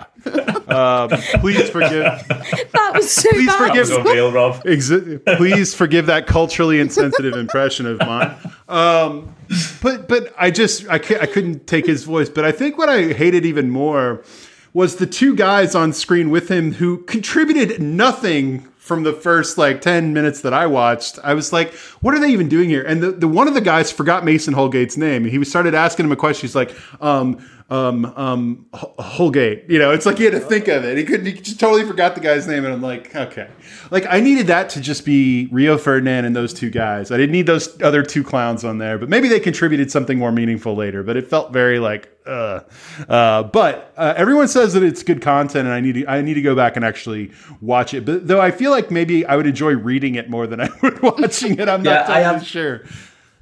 um, please forgive That was so please bad. forgive Unreal, Rob. Exi- please forgive that culturally insensitive impression of mine. Um, but but I just I, I couldn't take his voice. But I think what I hated even more was the two guys on screen with him who contributed nothing from the first like 10 minutes that I watched. I was like, what are they even doing here? And the, the one of the guys forgot Mason Holgate's name. He started asking him a question. He's like, um, um, um, Holgate. You know, it's like he had to think of it. He couldn't, he just totally forgot the guy's name. And I'm like, okay. Like I needed that to just be Rio Ferdinand and those two guys. I didn't need those other two clowns on there, but maybe they contributed something more meaningful later. But it felt very like, uh, uh, but uh, everyone says that it's good content, and I need to, I need to go back and actually watch it. But though I feel like maybe I would enjoy reading it more than I would watching it. I'm not Yeah, I totally have- sure.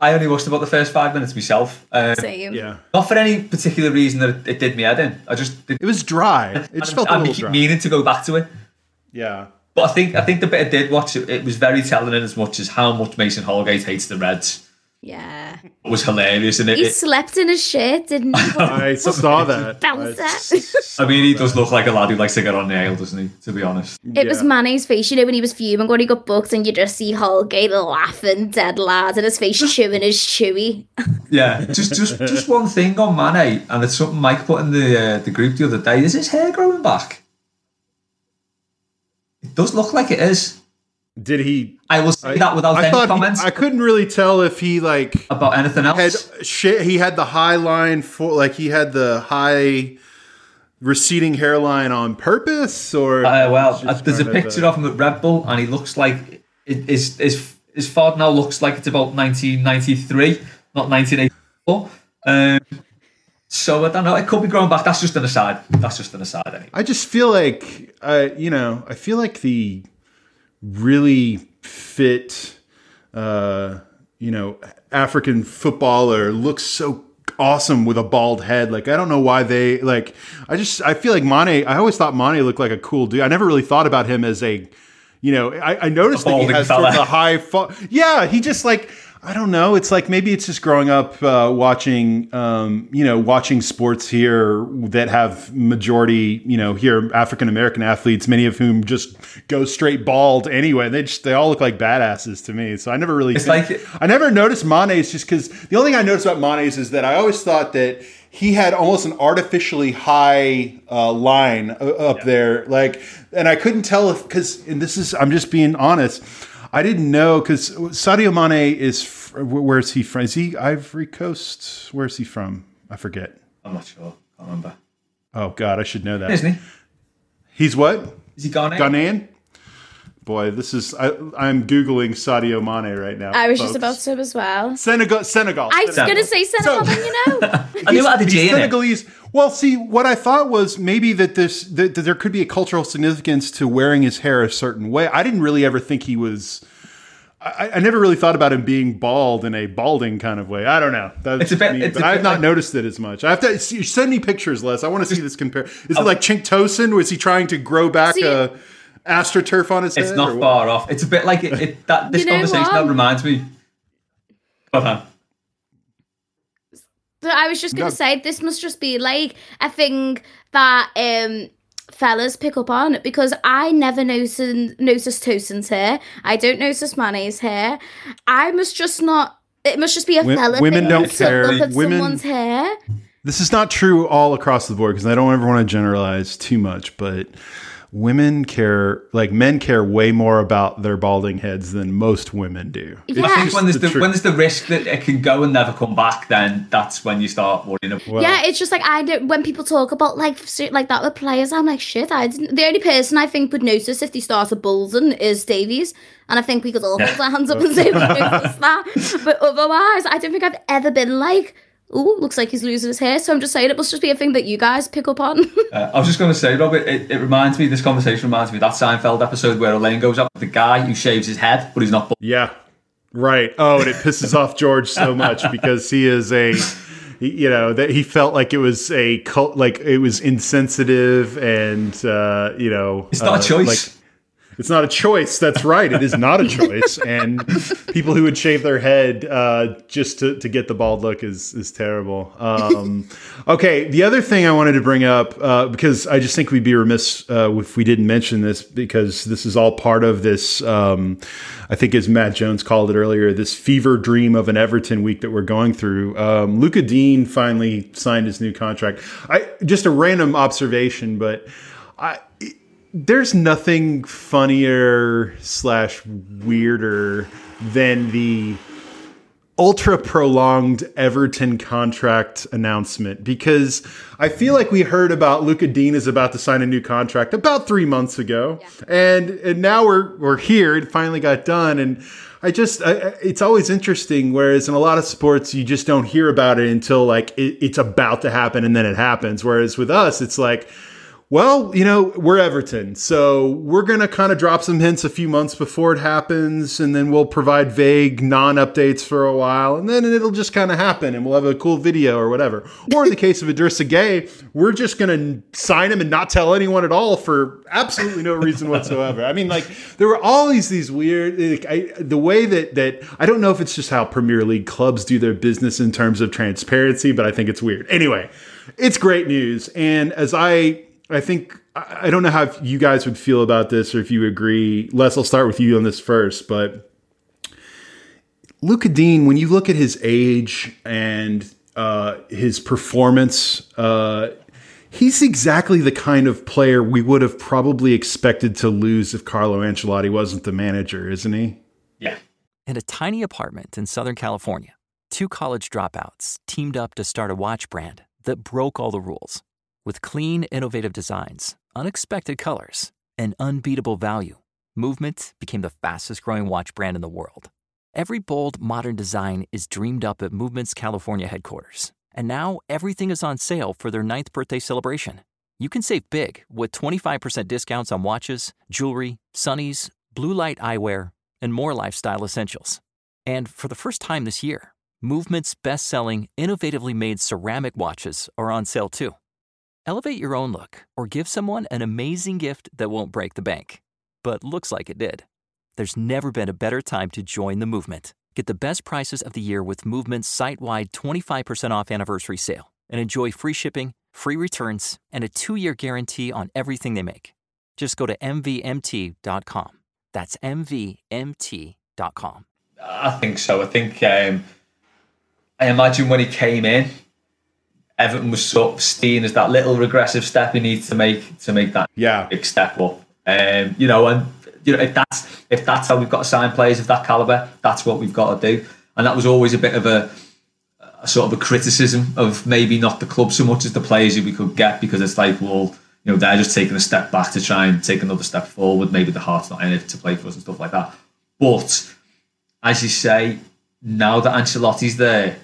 I only watched about the first five minutes myself. Um, Same. Yeah, Not for any particular reason that it, it did me head in. I just did, it was dry. It just felt a I'm little keep dry. meaning to go back to it. Yeah. But I think I think the bit I did watch it, it was very telling in as much as how much Mason Holgate hates the Reds. Yeah. It was hilarious, and it, He it- slept in his shirt, didn't he? I saw that. Bouncer. I mean, he does look like a lad who likes to get on the ale, doesn't he? To be honest, It was Mane's face, you know, when he was fuming when he got booked, and you just see Holgate laughing, dead lad, and his face chewing his chewy. Yeah, just just just one thing on Mane, and it's something Mike put in the uh, the group the other day. Is his hair growing back? It does look like it is. Did he? I will say that without I any thought he- comments I couldn't really tell if he like about anything else. Had shit. He had the high line for like he had the high receding hairline on purpose, or Uh, well, uh, there's a kind of picture of him at Red Bull, and he looks like it- his his his fod now looks like it's about 1993, not 1984. Um, so I don't know. It could be growing back. That's just an aside. That's just an aside. Anyway. I just feel like I, you know, I feel like the really fit, uh, you know, African footballer looks so awesome with a bald head. Like I don't know why they like. I just I feel like Mane. I always thought Mane looked like a cool dude. I never really thought about him as a, you know, I, I noticed that he has sort of a high. Fo- yeah, he just like. I don't know. It's like maybe it's just growing up uh, watching, um, you know, watching sports here that have majority, you know, here African American athletes, many of whom just go straight bald anyway. They just they all look like badasses to me. So I never really, It's like- I never noticed Mane's just because the only thing I noticed about Mane's is that I always thought that he had almost an artificially high uh, line uh, up there, like, and I couldn't tell if because and this is I'm just being honest. I didn't know because Sadio Mane is where's he from? Is he Ivory Coast? Where's he from? I forget. I'm not sure. Can't remember. Oh God, I should know that. Isn't he? He's what? Is he Ghanaian? Ghanaian? Boy, this is I, I'm googling Sadio Mane right now. I was just about to as well. Senegal. Senegal. I was going to say Senegal, but you know. I knew it had a G He's in it. Senegalese. Well, see, what I thought was maybe that this that, that there could be a cultural significance to wearing his hair a certain way. I didn't really ever think he was. I, I never really thought about him being bald in a balding kind of way. I don't know. That's It's a bit- me, it's but a I've not like- noticed it as much. I have to see, send me pictures, Les. I want to see this compare. Is it like Chink Tosin? Was he trying to grow back See- a astroturf on his It's head? It's not or what? far off. It's a bit like it. it that this You know conversation what? that reminds me. Go on. I was just gonna No. say this must just be like a thing that um fellas pick up on because I never noticed noticed Tosin's hair. I don't notice Mane's hair. I must just not. It must just be a fella women thing don't care. Women- someone's hair. This is not true all across the board because I don't ever want to generalize too much, but women care, like men care way more about their balding heads than most women do. Yeah. I think when there's the, truth. when there's the risk that it can go and never come back, then that's when you start worrying about. Well, yeah, it's just like I don't. When people talk about like like that with players, I'm like shit. I didn't. The only person I think would notice if they started bullsing is Davies, and I think we could all hold our hands up and say we noticed that. But otherwise, I don't think I've ever been like, "Ooh, looks like he's losing his hair." So I'm just saying it must just be a thing that you guys pick up on. Uh, I was just going to say, Robert, it, it reminds me. This conversation reminds me of that Seinfeld episode where Elaine goes up with the guy who shaves his head, but he's not. bald. Yeah. Right. Oh, and it pisses off George so much because he is a you know that he felt like it was a cult like it was insensitive and uh you know It's not a uh, choice. like it's not a choice. That's right. It is not a choice. And people who would shave their head uh, just to, to get the bald look is is terrible. Um, okay. The other thing I wanted to bring up uh, because I just think we'd be remiss uh, if we didn't mention this because this is all part of this. Um, I think as Matt Jones called it earlier, this fever dream of an Everton week that we're going through. Um, Luca Digne finally signed his new contract. I just a random observation, but I there's nothing funnier slash weirder than the ultra prolonged Everton contract announcement because I feel like we heard about Luca Digne is about to sign a new contract about three months ago, and and now we're we're here. It finally got done, and I just I- it's always interesting. Whereas in a lot of sports, you just don't hear about it until like it, it's about to happen, and then it happens. Whereas with us, it's like Well, you know, we're Everton. So we're going to kind of drop some hints a few months before it happens. And then we'll provide vague non updates for a while. And then it'll just kind of happen and we'll have a cool video or whatever. Or in the case of Idrissa Gueye, we're just going to sign him and not tell anyone at all for absolutely no reason whatsoever. I mean, like, there were always these weird, like, I, the way that, that, I don't know if it's just how Premier League clubs do their business in terms of transparency, but I think it's weird. Anyway, it's great news. And as I, I think I don't know how you guys would feel about this or if you agree. Les, I'll start with you on this first, but Lucas Digne, when you look at his age and uh, his performance, uh, he's exactly the kind of player we would have probably expected to lose if Carlo Ancelotti wasn't the manager, isn't he? Yeah. In a tiny apartment in Southern California, two college dropouts teamed up to start a watch brand that broke all the rules. With clean, innovative designs, unexpected colors, and unbeatable value, Movement became the fastest growing watch brand in the world. Every bold, modern design is dreamed up at Movement's California headquarters. And now everything is on sale for their ninth birthday celebration. You can save big with 25% discounts on watches, jewelry, sunnies, blue light eyewear, and more lifestyle essentials. And for the first time this year, Movement's best selling, innovatively made ceramic watches are on sale too. Elevate your own look or give someone an amazing gift that won't break the bank, but looks like it did. There's never been a better time to join the movement. Get the best prices of the year with Movement's site wide 25% off anniversary sale and enjoy free shipping, free returns, and a two year guarantee on everything they make. Just go to MVMT.com. That's MVMT.com. I think so. I think um, I imagine when he came in, Everton was sort of seen as that little regressive step he needs to make to make that yeah. big step up. Um, you know, and you know if that's if that's how we've got to sign players of that caliber, that's what we've got to do. And that was always a bit of a, a sort of a criticism of maybe not the club so much as the players that we could get because it's like, well, you know, they're just taking a step back to try and take another step forward. Maybe the heart's not in it to play for us and stuff like that. But as you say, now that Ancelotti's there,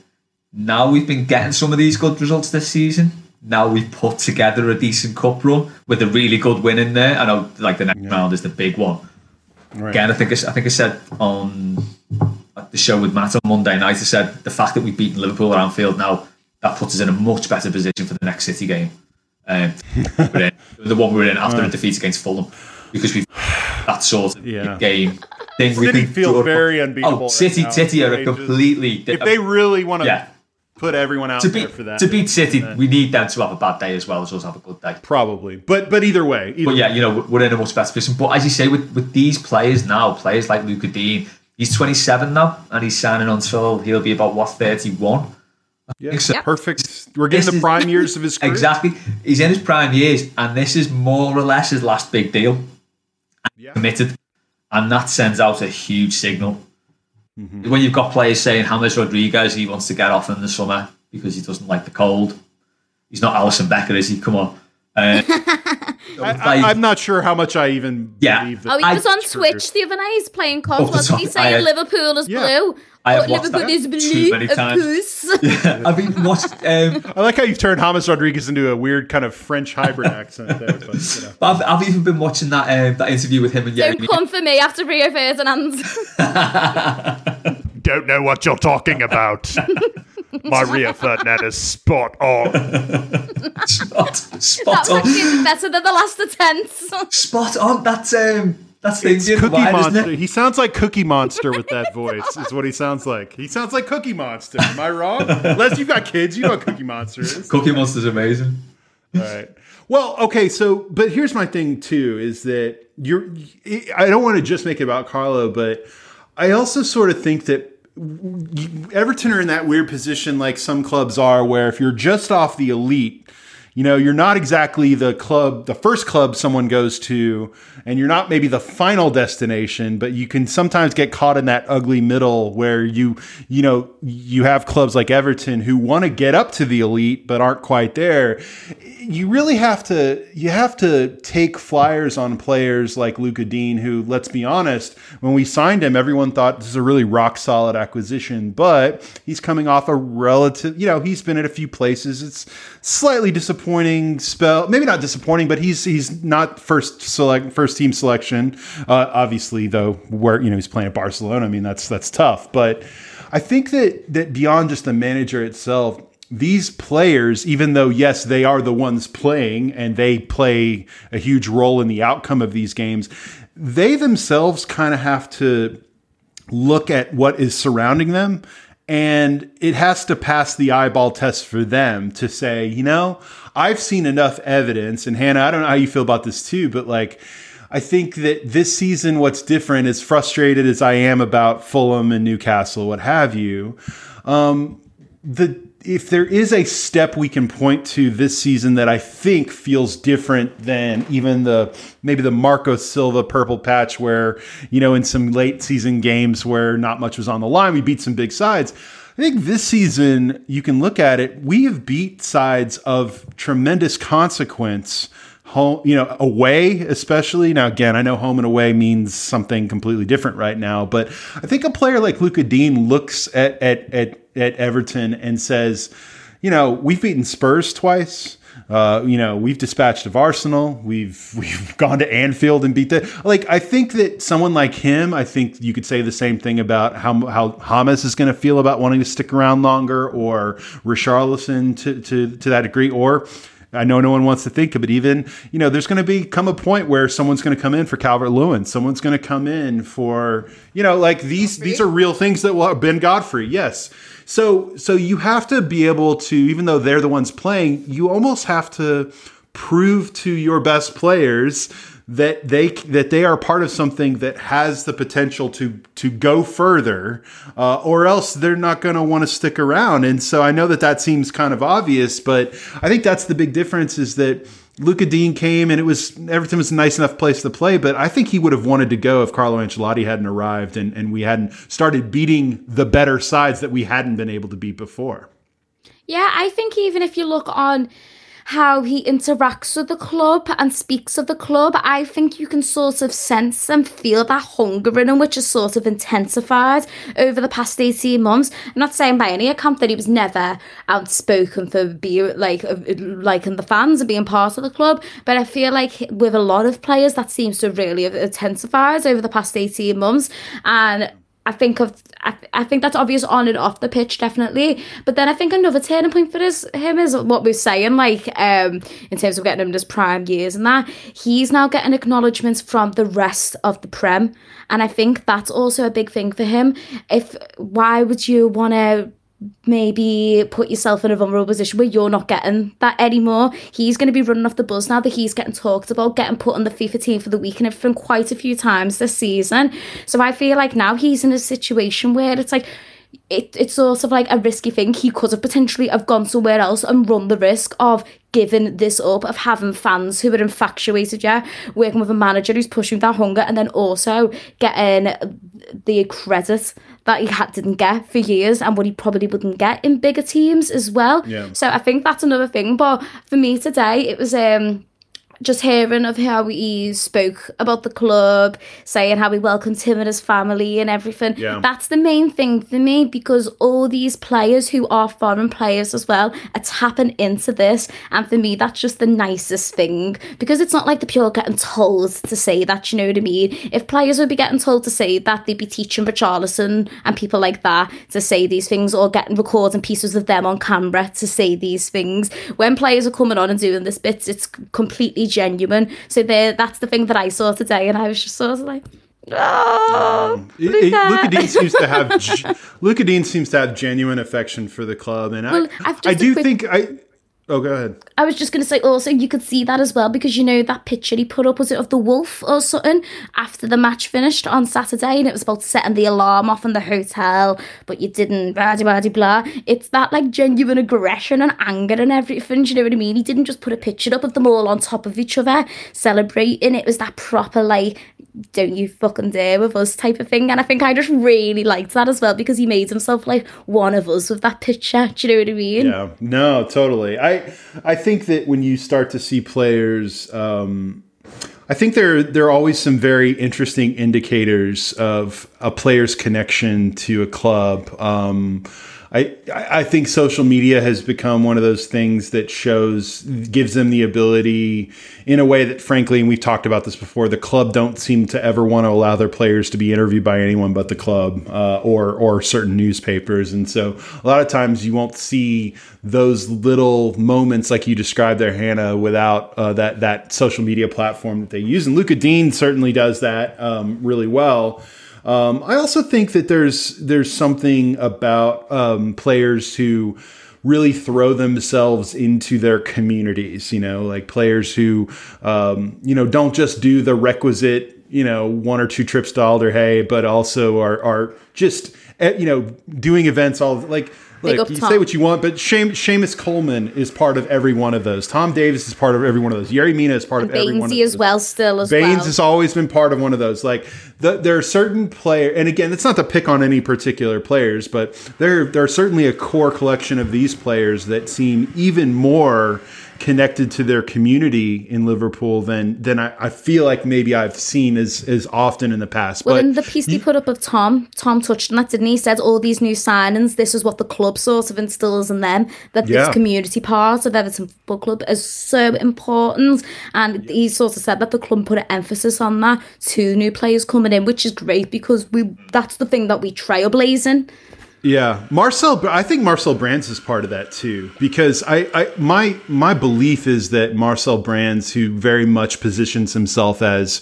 now we've been getting some of these good results this season. Now we've put together a decent cup run with a really good win in there. I know, like the next yeah. round is the big one. Right. Again, I think I, I think I said on the show with Matt on Monday night. I said the fact that we've beaten Liverpool at Anfield now that puts us in a much better position for the next City game. Um, the one we were in after a defeat against Fulham because we've that sort of yeah. game thing. City feel very unbeatable. Oh, City, City are a completely. If they really want to yeah put everyone out to beat, there for that. To beat City, we need them to have a bad day as well as us have a good day. Probably, but but either way. Either but yeah, you know we're in a much better position. But as you say, with with these players now, players like Luca Digne, he's 27 now, and he's signing until he'll be about what 31. Yeah, so. perfect. We're getting this the prime is, years of his career. Exactly, he's in his prime years, and this is more or less his last big deal. Yeah. Committed, and that sends out a huge signal Mm-hmm. When you've got players saying James Rodriguez, he wants to get off in the summer because he doesn't like the cold. He's not Alisson Becker, is he? Come on. Uh, I, am not sure how much I even yeah. believe that. Oh, he was on Twitch the other night. He's playing COD. Wasn't he saying had, Liverpool is yeah. blue? I have Liverpool that is blue. Too many times. Yeah, I've even watched. Um, I like how you've turned James Rodriguez into a weird kind of French hybrid accent there. But, you know. but I've, I've, even been watching that um, that interview with him and Don't come for me after Rio Ferdinand. Don't know what you're talking about. Maria Ferdinand is spot on. spot, spot that on. better than the last attempts. spot on. That's um, that's the it's Cookie wine, Monster. He sounds like Cookie Monster with that voice. Is what he sounds like. He sounds like Cookie Monster. Am I wrong? Les, you've got kids. You know what Cookie Monster is. Cookie Monster's amazing. All right. Well, okay. So, but here's my thing too: is that you're. I don't want to just make it about Carlo, but I also sort of think that Everton are in that weird position like some clubs are, where if you're just off the elite, you know, you're not exactly the club, the first club someone goes to, and you're not maybe the final destination, but you can sometimes get caught in that ugly middle where you, you know, you have clubs like Everton who want to get up to the elite but aren't quite there you really have to you have to take flyers on players like Luca Digne, who, let's be honest, when we signed him, everyone thought this is a really rock solid acquisition. But he's coming off a relative, you know, he's been at a few places. It's slightly disappointing disappointing spell. Maybe not disappointing, but he's he's not first select first team selection. Uh, obviously, though, where you know he's playing at Barcelona. I mean, that's that's tough. But I think that that beyond just the manager itself, these players, even though yes, they are the ones playing and they play a huge role in the outcome of these games, they themselves kind of have to look at what is surrounding them and it has to pass the eyeball test for them to say, you know, I've seen enough evidence. And Hannah, I don't know how you feel about this too, but like, I think that this season, what's different, as frustrated as I am about Fulham and Newcastle, what have you, um, the if there is a step we can point to this season that I think feels different than even the maybe the Marco Silva purple patch, where you know in some late season games where not much was on the line, we beat some big sides. I think this season you can look at it. We have beat sides of tremendous consequence home, you know, away, especially. Now, again, I know home and away means something completely different right now, but I think a player like Luca Digne looks at, at, at, at Everton and says, you know, we've beaten Spurs twice. Uh, you know, we've dispatched of Arsenal. We've we've gone to Anfield and beat the like. I think that someone like him, I think you could say the same thing about how how James is going to feel about wanting to stick around longer, or Richarlison to to to that degree, or I know no one wants to think of it. Even you know, there's going to be come a point where someone's going to come in for Calvert Lewin. Someone's going to come in for you know, like these. These are real things that will Ben Godfrey. Yes. So so you have to be able to, even though they're the ones playing, you almost have to prove to your best players that they that they are part of something that has the potential to to go further, uh, or else they're not going to want to stick around. And so I know that that seems kind of obvious, but I think that's the big difference is that. Lucas Digne came and it was Everton was a nice enough place to play, but I think he would have wanted to go if Carlo Ancelotti hadn't arrived and, and we hadn't started beating the better sides that we hadn't been able to beat before. Yeah, I think even if you look on how he interacts with the club and speaks of the club, I think you can sort of sense and feel that hunger in him, which has sort of intensified over the past 18 months. I'm not saying by any account that he was never outspoken for being like liking the fans and being part of the club, but I feel like with a lot of players that seems to really have intensified over the past 18 months. And I think of I, I think that's obvious on and off the pitch definitely. But then I think another turning point for his, him is what we're saying like um in terms of getting him his prime years and that he's now getting acknowledgements from the rest of the prem. And I think that's also a big thing for him. If why would you want to maybe put yourself in a vulnerable position where you're not getting that anymore. He's going to be running off the buzz now that he's getting talked about, getting put on the FIFA team for the week and everything quite a few times this season. So I feel like now he's in a situation where it's like, it, it's sort of like a risky thing. He could have potentially have gone somewhere else and run the risk of giving this up, of having fans who are infatuated, yeah, working with a manager who's pushing that hunger, and then also getting the credit that he had, didn't get for years and what he probably wouldn't get in bigger teams as well. Yeah. So I think that's another thing. But for me today, it was um just hearing of how he spoke about the club, saying how he welcomed him and his family and everything. Yeah. That's the main thing for me because all these players who are foreign players as well are tapping into this. And for me, that's just the nicest thing because it's not like the pure getting told to say that, you know what I mean? If players would be getting told to say that, they'd be teaching Richarlison and people like that to say these things or getting recording pieces of them on camera to say these things. When players are coming on and doing this bits, it's completely genuine. So there, that's the thing that I saw today, and I was just sort of like. Oh, um, It- it- Luca Digne seems to have Luca Digne seems to have genuine affection for the club, and Well, I, I do quick- think I. Oh, go ahead. I was just going to say also you could see that as well because you know that picture he put up was it of the wolf or something after the match finished on Saturday and it was about setting the alarm off in the hotel but you didn't blah blah blah blah. It's that like genuine aggression and anger and everything. Do you know what I mean? He didn't just put a picture up of them all on top of each other celebrating. It was that proper like don't you fucking dare with us type of thing and I think I just really liked that as well because he made himself like one of us with that picture. Do you know what I mean? Yeah, no, totally. I I think that when you start to see players, um, I think there there are always some very interesting indicators of a player's connection to a club. Um, I, I think social media has become one of those things that shows gives them the ability in a way that frankly and we've talked about this before the club don't seem to ever want to allow their players to be interviewed by anyone but the club uh, or or certain newspapers. And so a lot of times you won't see those little moments like you described there Hannah without uh, that that social media platform that they use. And Luca Digne certainly does that um, really well um, I also think that there's there's something about um, players who really throw themselves into their communities. You know, like players who um, you know don't just do the requisite you know one or two trips to Alder but also are are just eh, you know doing events all like like you Tom. say what you want, but Seamus, Seamus Coleman is part of every one of those. Tom Davies is part of every one of those. Yerry Mina is part and of every one of those. as well, still as Baines well. has always been part of one of those. Like the, there are certain player, and again, it's not to pick on any particular players, but there there are certainly a core collection of these players that seem even more connected to their community in Liverpool than than I, I feel like maybe I've seen as as often in the past. Well, but in the piece he put up of Tom, Tom touched on that, didn't he? he? Said all these new signings, this is what the club sort of instills in them, that Yeah. this community part of Everton Football Club is so important. And he sort of said that the club put an emphasis on that, two new players coming in, which is great because we that's the thing that we trailblazing. Yeah, Marcel. I think Marcel Brands is part of that too, because I, I my my belief is that Marcel Brands, who very much positions himself as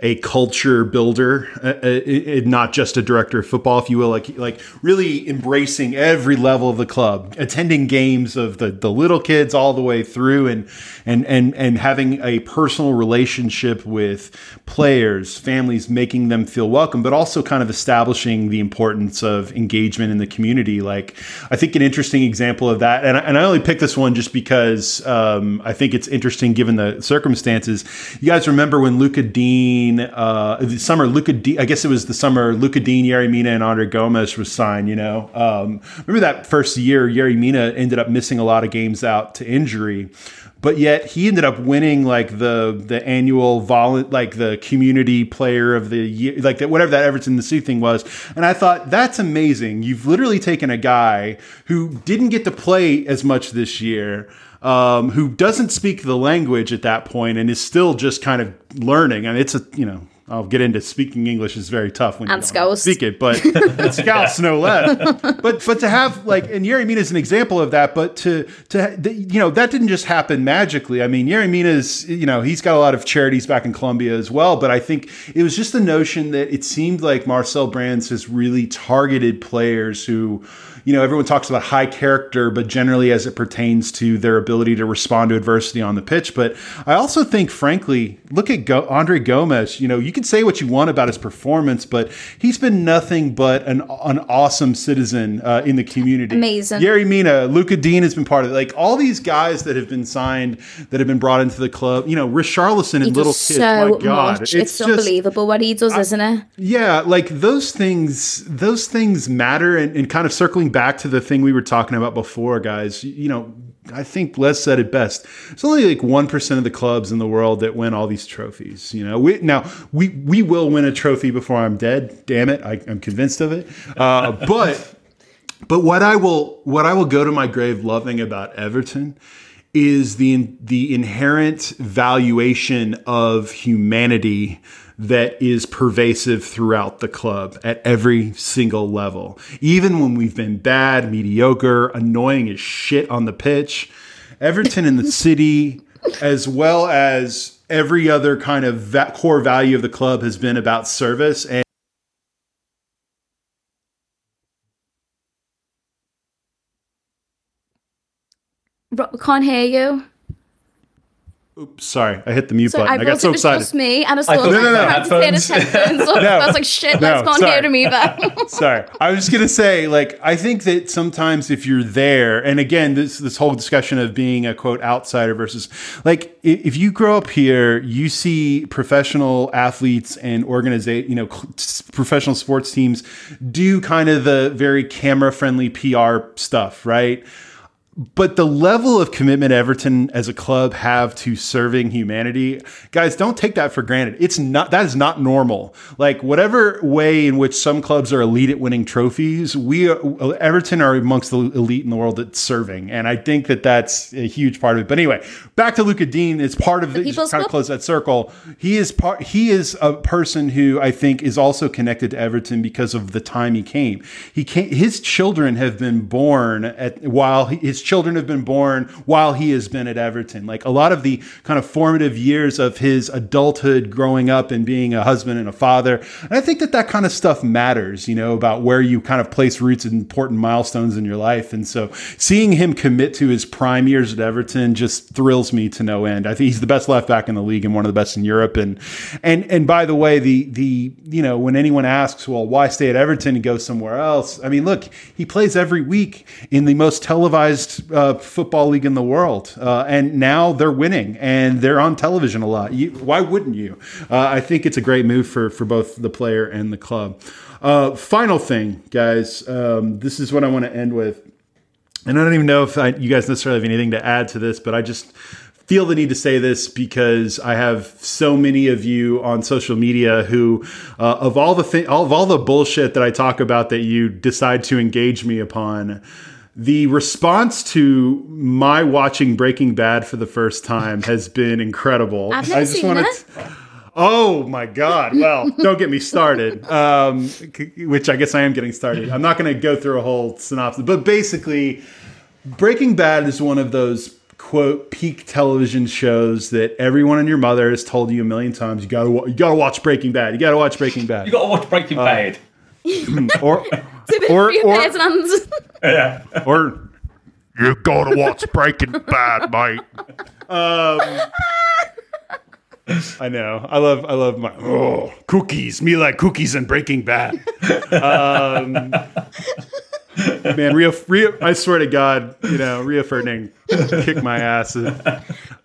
a culture builder, uh, uh, not just a director of football, if you will, like like really embracing every level of the club, attending games of the the little kids all the way through, and and and and having a personal relationship with players, families, making them feel welcome, but also kind of establishing the importance of engagement in the community. Like I think an interesting example of that, and I, and I only picked this one just because um, I think it's interesting given the circumstances. You guys remember when Luca Digne, uh, the summer Luca, I guess it was the summer Luca Digne, Yerry Mina, and Andre Gomes was signed. You know, um, remember that first year, Yerry Mina ended up missing a lot of games out to injury but yet he ended up winning like the the annual vol like the community player of the year like that whatever that Everton the Sea thing was and I thought that's amazing you've literally taken a guy who didn't get to play as much this year um, who doesn't speak the language at that point and is still just kind of learning I mean it's a you know I'll get into speaking English is very tough when And you don't speak it, but and Scouse no less. But but to have like and Yerry Mina is an example of that. But to to you know that didn't just happen magically. I mean Yerry Mina is you know he's got a lot of charities back in Colombia as well. But I think it was just the notion that it seemed like Marcel Brands has really targeted players who. You know, everyone talks about high character, but generally as it pertains to their ability to respond to adversity on the pitch. But I also think, frankly, look at Go- Andre Gomes. You know, you can say what you want about his performance, but he's been nothing but an, an awesome citizen uh, in the community. Amazing. Yerry Mina, Luca Digne has been part of it. Like all these guys that have been signed, that have been brought into the club. You know, Richarlison and Little Kids. so my God, much. It's, just- unbelievable what he does, isn't it? yeah, like those things, those things matter. And, and kind of circling back to the thing we were talking about before, guys, you know, I think Les said it best. It's only like 1% of the clubs in the world that win all these trophies. You know, we, now we, we will win a trophy before I'm dead. Damn it. I, I'm convinced of it. Uh, but, but what I will, what I will go to my grave loving about Everton is the the inherent valuation of humanity that is pervasive throughout the club at every single level. Even when we've been bad, mediocre, annoying as shit on the pitch, Everton in the city, as well as every other kind of va- core value of the club, has been about service and. Can't hear you. Oops, sorry, I hit the mute So button. I I, got so it was excited. just me, and I I saw thought- no, No, no, no. headphones. headphones. No. I was like, shit, No, let's can't sorry. hear him either. Sorry, I was just gonna say, like, I think that sometimes if you're there, and again, this this whole discussion of being a quote outsider versus, like, if you grow up here, you see professional athletes and organization, you know, professional sports teams do kind of the very camera friendly PR stuff, right? But the level of commitment Everton as a club have to serving humanity, guys, don't take that for granted. It's not that is not normal. Like whatever way in which some clubs are elite at winning trophies, we are, Everton are amongst the elite in the world at serving, and I think that that's a huge part of it. But anyway, back to Luca Digne. It's part of the, just kind of close that circle. He is part. He is a person who I think is also connected to Everton because of the time he came. He came. His children have been born at while his children have been born while he has been at Everton. Like a lot of the kind of formative years of his adulthood, growing up and being a husband and a father. And I think that that kind of stuff matters. You know about where you kind of place roots and important milestones in your life. And so seeing him commit to his prime years at Everton just thrills me to no end. I think he's the best left back in the league and one of the best in Europe. And and and by the way, the the you know when anyone asks, well, why stay at Everton and go somewhere else? I mean, look, he plays every week in the most televised uh, football league in the world, uh, and now they're winning and they're on television a lot. You, why wouldn't you? Uh, I think it's a great move for for both the player and the club. Uh, final thing, guys. Um, this is what I want to end with. And I don't even know if I, you guys necessarily have anything to add to this, but I just feel the need to say this because I have so many of you on social media who, uh, of all the thi- all of all the bullshit that I talk about, that you decide to engage me upon. The response to my watching Breaking Bad for the first time has been incredible. I've never I just seen wanna Oh my God! Well, don't get me started. Um, which I guess I am getting started. I'm not going to go through a whole synopsis, but basically, Breaking Bad is one of those quote peak television shows that everyone and your mother has told you a million times. You gotta, you gotta watch Breaking Bad. You gotta watch Breaking Bad. You got to watch Breaking Uh, Bad. or, Or, or, or, Yeah. or You gotta watch Breaking Bad, mate. Um, I know. I love. I love my oh cookies. Me like cookies and Breaking Bad. Um, man, Rio, Rio. I swear to God, you know, Rio Ferdinand kick my ass. If,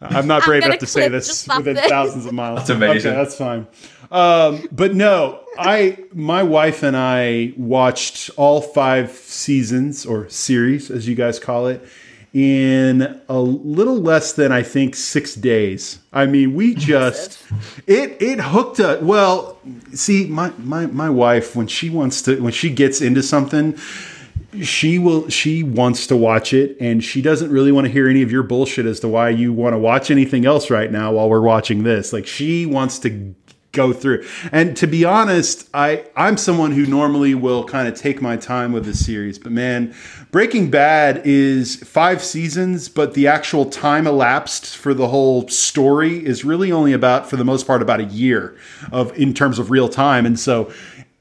I'm not I'm brave enough to say this within this. thousands of miles. That's amazing. Okay, that's fine. Um, but no, I, my wife and I watched all five seasons or series, as you guys call it, in a little less than I think six days. I mean, we just it it hooked us. Well, see, my my my wife when she wants to when she gets into something she will she wants to watch it and she doesn't really want to hear any of your bullshit as to why you want to watch anything else right now while we're watching this like she wants to go through and to be honest i i'm someone who normally will kind of take my time with this series but man breaking bad is five seasons but the actual time elapsed for the whole story is really only about for the most part about a year of in terms of real time and so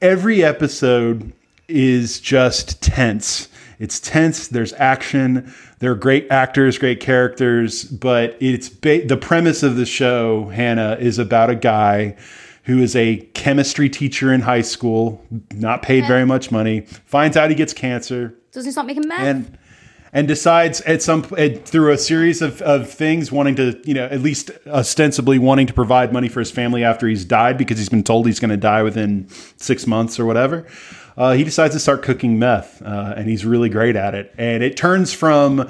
every episode is just tense. It's tense. There's action. There are great actors, great characters, but it's ba- the premise of the show. Hannah is about a guy who is a chemistry teacher in high school, not paid very much money. Finds out he gets cancer Does he stop making meth? and and decides at some at, through a series of, of things wanting to you know at least ostensibly wanting to provide money for his family after he's died because he's been told he's going to die within six months or whatever uh, he decides to start cooking meth uh, and he's really great at it and it turns from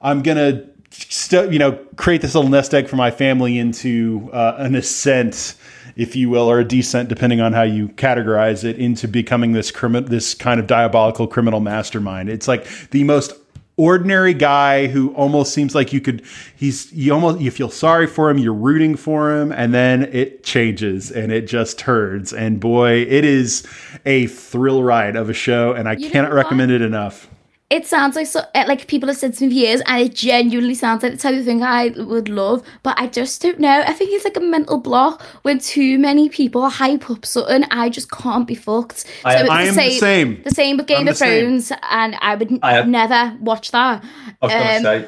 i'm to st- you know create this little nest egg for my family into uh, an ascent if you will, or a descent, depending on how you categorize it, into becoming this crimi- this kind of diabolical criminal mastermind. It's like the most ordinary guy who almost seems like you could he's you almost you feel sorry for him you're rooting for him and then it changes and it just turns. And boy it is a thrill ride of a show and i You cannot recommend it enough it sounds like so eh, like people have said to me for years, and it genuinely sounds like the type of thing I would love. But I just don't know. I think it's like a mental block when too many people hype up something. I just can't be fucked. I it's I am the same. The same with Game I'm of the same. Thrones, and I would I am- never watch that. I was Um, say,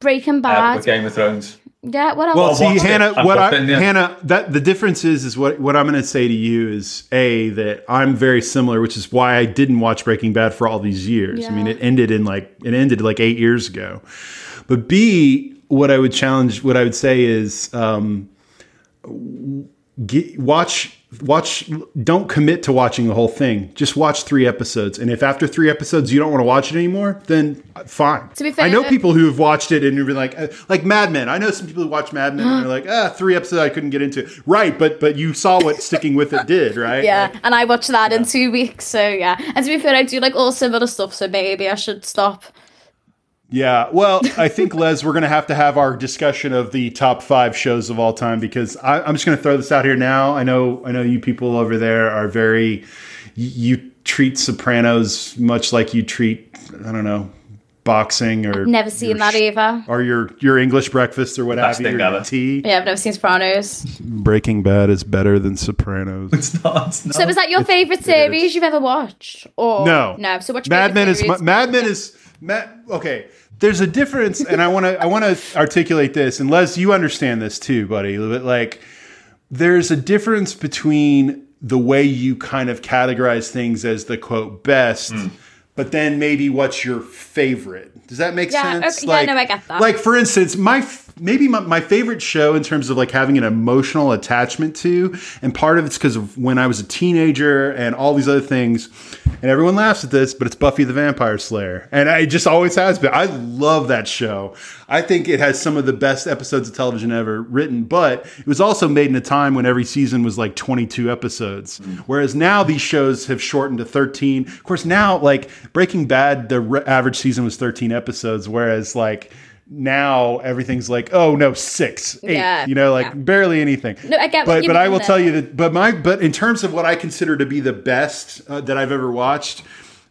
Breaking Bad. with Game of Thrones. Yeah, what else? Well, I've see, watched it. Hannah, what I, it, yeah. Hannah, that the difference is, is what what I'm going to say to you is a that I'm very similar, which is why I didn't watch Breaking Bad for all these years. I mean, it ended in like it ended like eight years ago. But B, what I would challenge, what I would say is, um, get, watch watch don't commit to watching the whole thing. Just watch three episodes. And if after three episodes you don't want to watch it anymore then fine. To be fair- i know people who have watched it and have been like uh, like mad men. I know some people who watch mad men and they're like ah three episodes i couldn't get into. Right but but you saw what sticking with it did right? Yeah, and I watched that in two weeks, so yeah. And to be fair, I do like all similar stuff, so maybe I should stop. Yeah, well, I think Les, we're going to have to have our discussion of the top five shows of all time because I, I'm just going to throw this out here now. I know, I know you people over there are very, you, you treat Sopranos much like you treat, I don't know, boxing or Never seen that either. or your your English breakfast or what have Best you, your tea. Yeah, I've never seen Sopranos. Breaking Bad is better than Sopranos. It's not. It's So is that your favorite series you've ever watched? Or No, no. So what's your Mad favorite Men is series? Mad Men is Mad. Okay, there's a difference, and I want to I want to articulate this, and Les, you understand this too, buddy. But like, there's a difference between the way you kind of categorize things as the quote best. Hmm. But then maybe what's your favorite? Does that make Yeah, sense? okay, yeah, no, I get that. Like for instance, my f- maybe my, my favorite show in terms of like having an emotional attachment to, and part of it's because of when I was a teenager and all these other things. And everyone laughs at this, but it's Buffy the Vampire Slayer, and I- it just always has been. I love that show. I think it has some of the best episodes of television ever written, but it was also made in a time when every season was like 22 episodes. Mm. Whereas now these shows have shortened to 13. Of course, now like Breaking Bad, the re- average season was 13 episodes, whereas like now everything's like, oh no, six, eight, Yeah, you know, like yeah. barely anything. No, I get but but I will tell you that. But my but in terms of what I consider to be the best uh, that I've ever watched.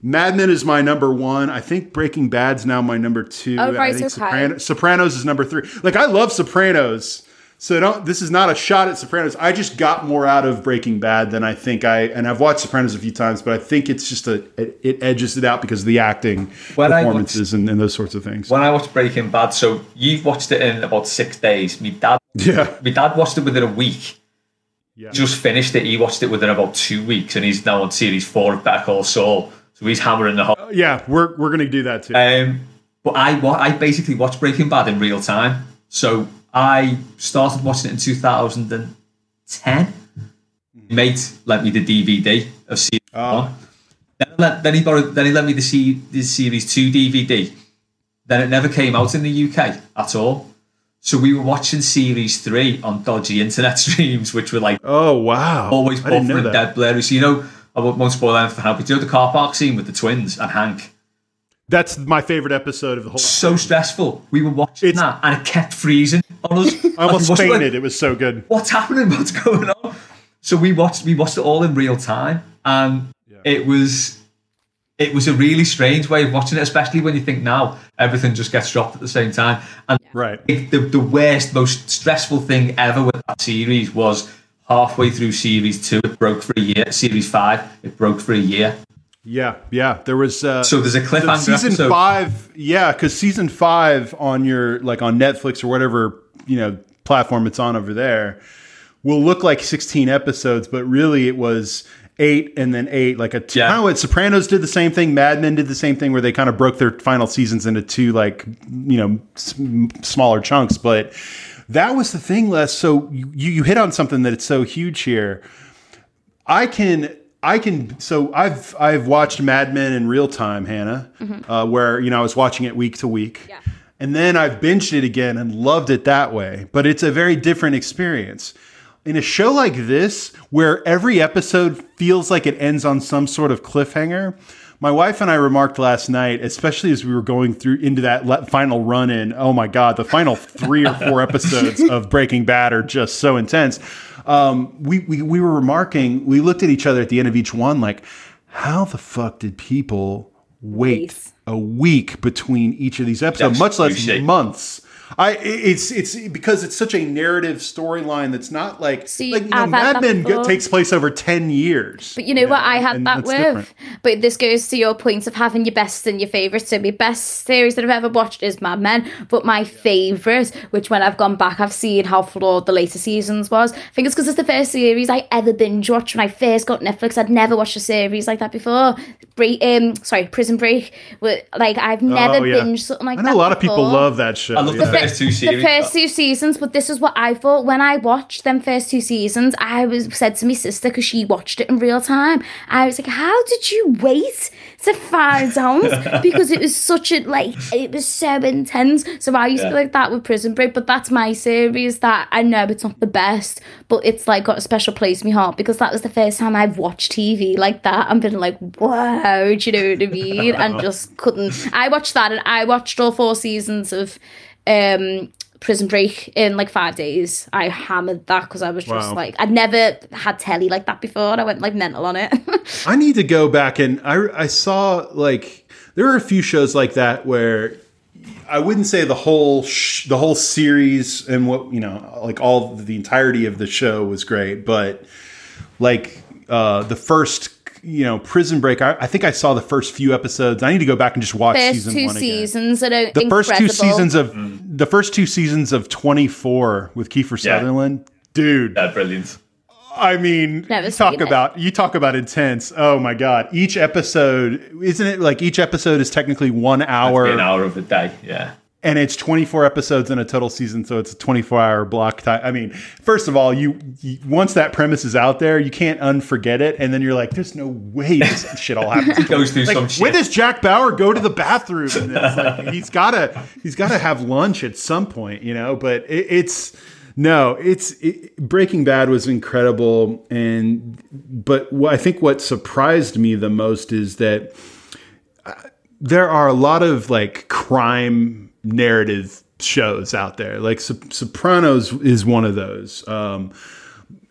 Mad Men is my number one. I think Breaking Bad's now my number two. Oh, right, I think okay. Sopran- Sopranos is number three. Like I love Sopranos, so don't. This is not a shot at Sopranos. I just got more out of Breaking Bad than I think I. And I've watched Sopranos a few times, but I think it's just a. It, it edges it out because of the acting, When performances, and, and those sorts of things. When I watched Breaking Bad, so you've watched it in about six days. My dad, Yeah. my dad watched it within a week. Yeah. Just finished it. He watched it within about two weeks, and he's now on series four of Better Call Saul. So he's hammering the whole. Yeah, we're we're gonna do that too. Um, but I I basically watched Breaking Bad in real time. So I started watching it in 2010. Mm-hmm. Mate lent me the DVD of series Oh. one. Then, he then he borrowed. Then he lent me the, C, the series two DVD. Then it never came out in the UK at all. So we were watching series three on dodgy internet streams, which were like oh wow, always I didn't know buffering, dead blurry. So you know, I won't spoil anything for now, but you know the car park scene with the twins and Hank. That's my favorite episode of the whole. so stressful. We were watching that and it kept freezing on us. I almost Like. It was so good. What's happening? What's going on? So we watched we watched it all in real time, and it was it was a really strange way of watching it, especially when you think now everything just gets dropped at the same time. And right, the the worst, most stressful thing ever with that series was halfway through series two, it broke for a year. Series five, it broke for a year. Yeah, yeah. There was uh, So there's a cliffhanger season episode. five. Yeah, because season five on your like on Netflix or whatever you know platform it's on over there will look like 16 episodes, but really it was eight and then eight. Like a two, kind of Sopranos did the same thing. Mad Men did the same thing where they kind of broke their final seasons into two like you know smaller chunks. But that was the thing, Les. So you you hit on something that it's so huge here. I can I can so I've I've watched Mad Men in real time, Hannah, Mhm. uh, where you know I was watching it week to week, and then I've binged it again and loved it that way. But it's a very different experience. In a show like this, where every episode feels like it ends on some sort of cliffhanger, my wife and I remarked last night, especially as we were going through into that le- final run in. Oh my God, the final three or four episodes of Breaking Bad are just so intense. Um, we, we we were remarking. We looked at each other at the end of each one, like, how the fuck did people wait a week between each of these episodes, That's much less appreciate- months? I it's it's because it's such a narrative storyline that's not like See, like you know, Mad Men go- before. takes place over ten years. But you know what I had that with? different. But this goes to your point of having your best and your favourites. So my best series that I've ever watched is Mad Men. But my favourite, which when I've gone back I've seen how flawed the later seasons was. I think it's because it's the first series I ever binge watched when I first got Netflix. I'd never watched a series like that before. Break, um, sorry, Prison Break. Like I've never Oh, yeah. binged something like that. I that. know a lot of people love that show. I love yeah. the first two the first two seasons, but this is what I thought when I watched them first two seasons. I was said to my sister because she watched it in real time. I was like, "How did you wait to find out?" because it was such a like it was so intense. So I used to be like that with Prison Break, but that's my series that I know it's not the best, but it's like got a special place in my heart because that was the first time I've watched TV like that and been like, "Wow," do you know what I mean? And just couldn't. I watched that and I watched all four seasons of um Prison Break in like five days. I hammered that because I was just Wow. like I'd never had telly like that before. and I went like mental on it. I need to go back and I I saw like there were a few shows like that where I wouldn't say the whole sh- the whole series and what you know like all the entirety of the show was great, but like uh, the first you know Prison Break, I, I think I saw the first few episodes. I need to go back and just watch First season two one again. seasons that are The first two seasons of mm. the first two seasons of Twenty Four with Kiefer Yeah. Sutherland, dude. Yeah, brilliant. I mean, Never you talk seen it. about you talk about intense. Oh my god! Each episode, isn't it like each episode is technically one hour, An hour of the day. Yeah. And it's twenty four episodes in a total season, so it's a twenty four hour block time. I mean, first of all, you, you once that premise is out there, you can't unforget it, and then you're like, "There's no way this shit all happens." Goes through like, some shit. when does Jack Bauer go to the bathroom? Like, he's gotta he's gotta have lunch at some point, you know. But it, it's no, it's it, Breaking Bad was incredible, and but what I think what surprised me the most is that uh, there are a lot of like crime narrative shows out there. Like Sop- Sopranos is one of those. Um,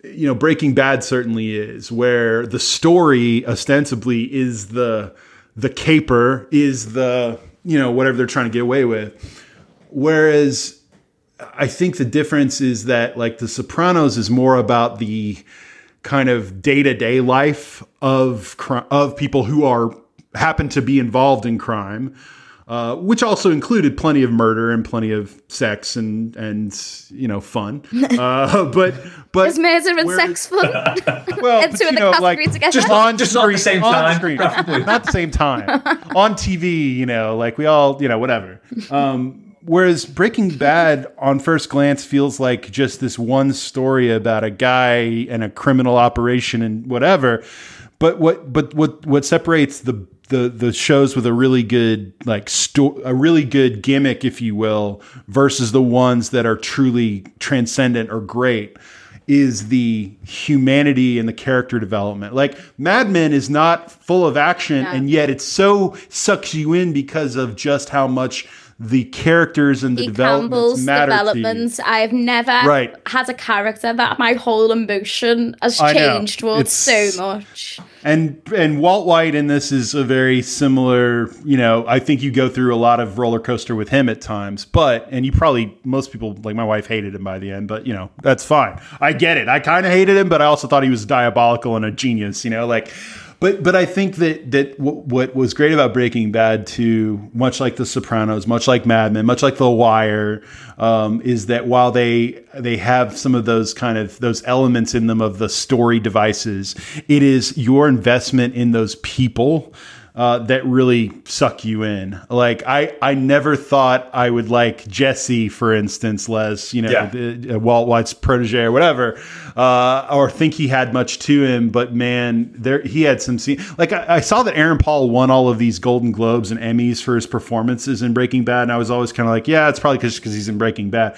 you know, Breaking Bad certainly is, where the story ostensibly is the the caper, is the you know whatever they're trying to get away with. Whereas I think the difference is that like The Sopranos is more about the kind of day to day life of of people who are happen to be involved in crime, uh, which also included plenty of murder and plenty of sex and and you know fun. Uh, but but Is murder and where- sex fun? well, and two in you the know, like, together. just not- just not the same on time, screen. not the same time on TV. You know, like we all, you know, whatever. Um, whereas Breaking Bad, on first glance, feels like just this one story about a guy and a criminal operation and whatever. But what, but what, what separates the the the shows with a really good like sto- a really good gimmick, if you will, versus the ones that are truly transcendent or great is the humanity and the character development. Like Mad Men is not full of action, and yet it so sucks you in because of just how much the characters and the developments developments. I've never Right. had a character that my whole emotion has I changed towards so much. And and Walt White in this is a very similar. You know, I think you go through a lot of roller coaster with him at times, but and you probably most people like my wife hated him by the end, but you know that's fine. I get it. I kind of hated him, but I also thought he was diabolical and a genius. You know, like. But but I think that that w- what was great about Breaking Bad too, much like The Sopranos, much like Mad Men, much like The Wire, um, is that while they they have some of those kind of those elements in them of the story devices, it is your investment in those people uh, that really suck you in. Like I, I never thought I would like Jesse, for instance, Les, you know, Yeah. the, uh, Walt White's protege or whatever, uh, or think he had much to him. But man, there he had some scene. Like I, I saw that Aaron Paul won all of these Golden Globes and Emmys for his performances in Breaking Bad, and I was always kind of like, yeah, it's probably because he's in Breaking Bad.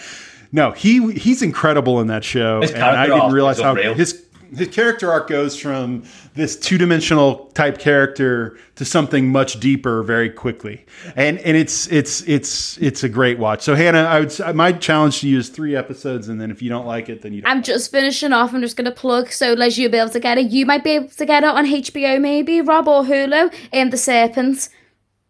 No, he he's incredible in that show, His and I didn't realize how unreal. his his character arc goes from this two-dimensional type character to something much deeper very quickly and and it's it's it's it's a great watch so hannah i would my challenge to you is three episodes and then if you don't like it then you don't I'm just finishing off. I'm just going to plug. So, Les, you'll be able to get it. You might be able to get it on HBO, maybe, Rob or Hulu. And The Serpent.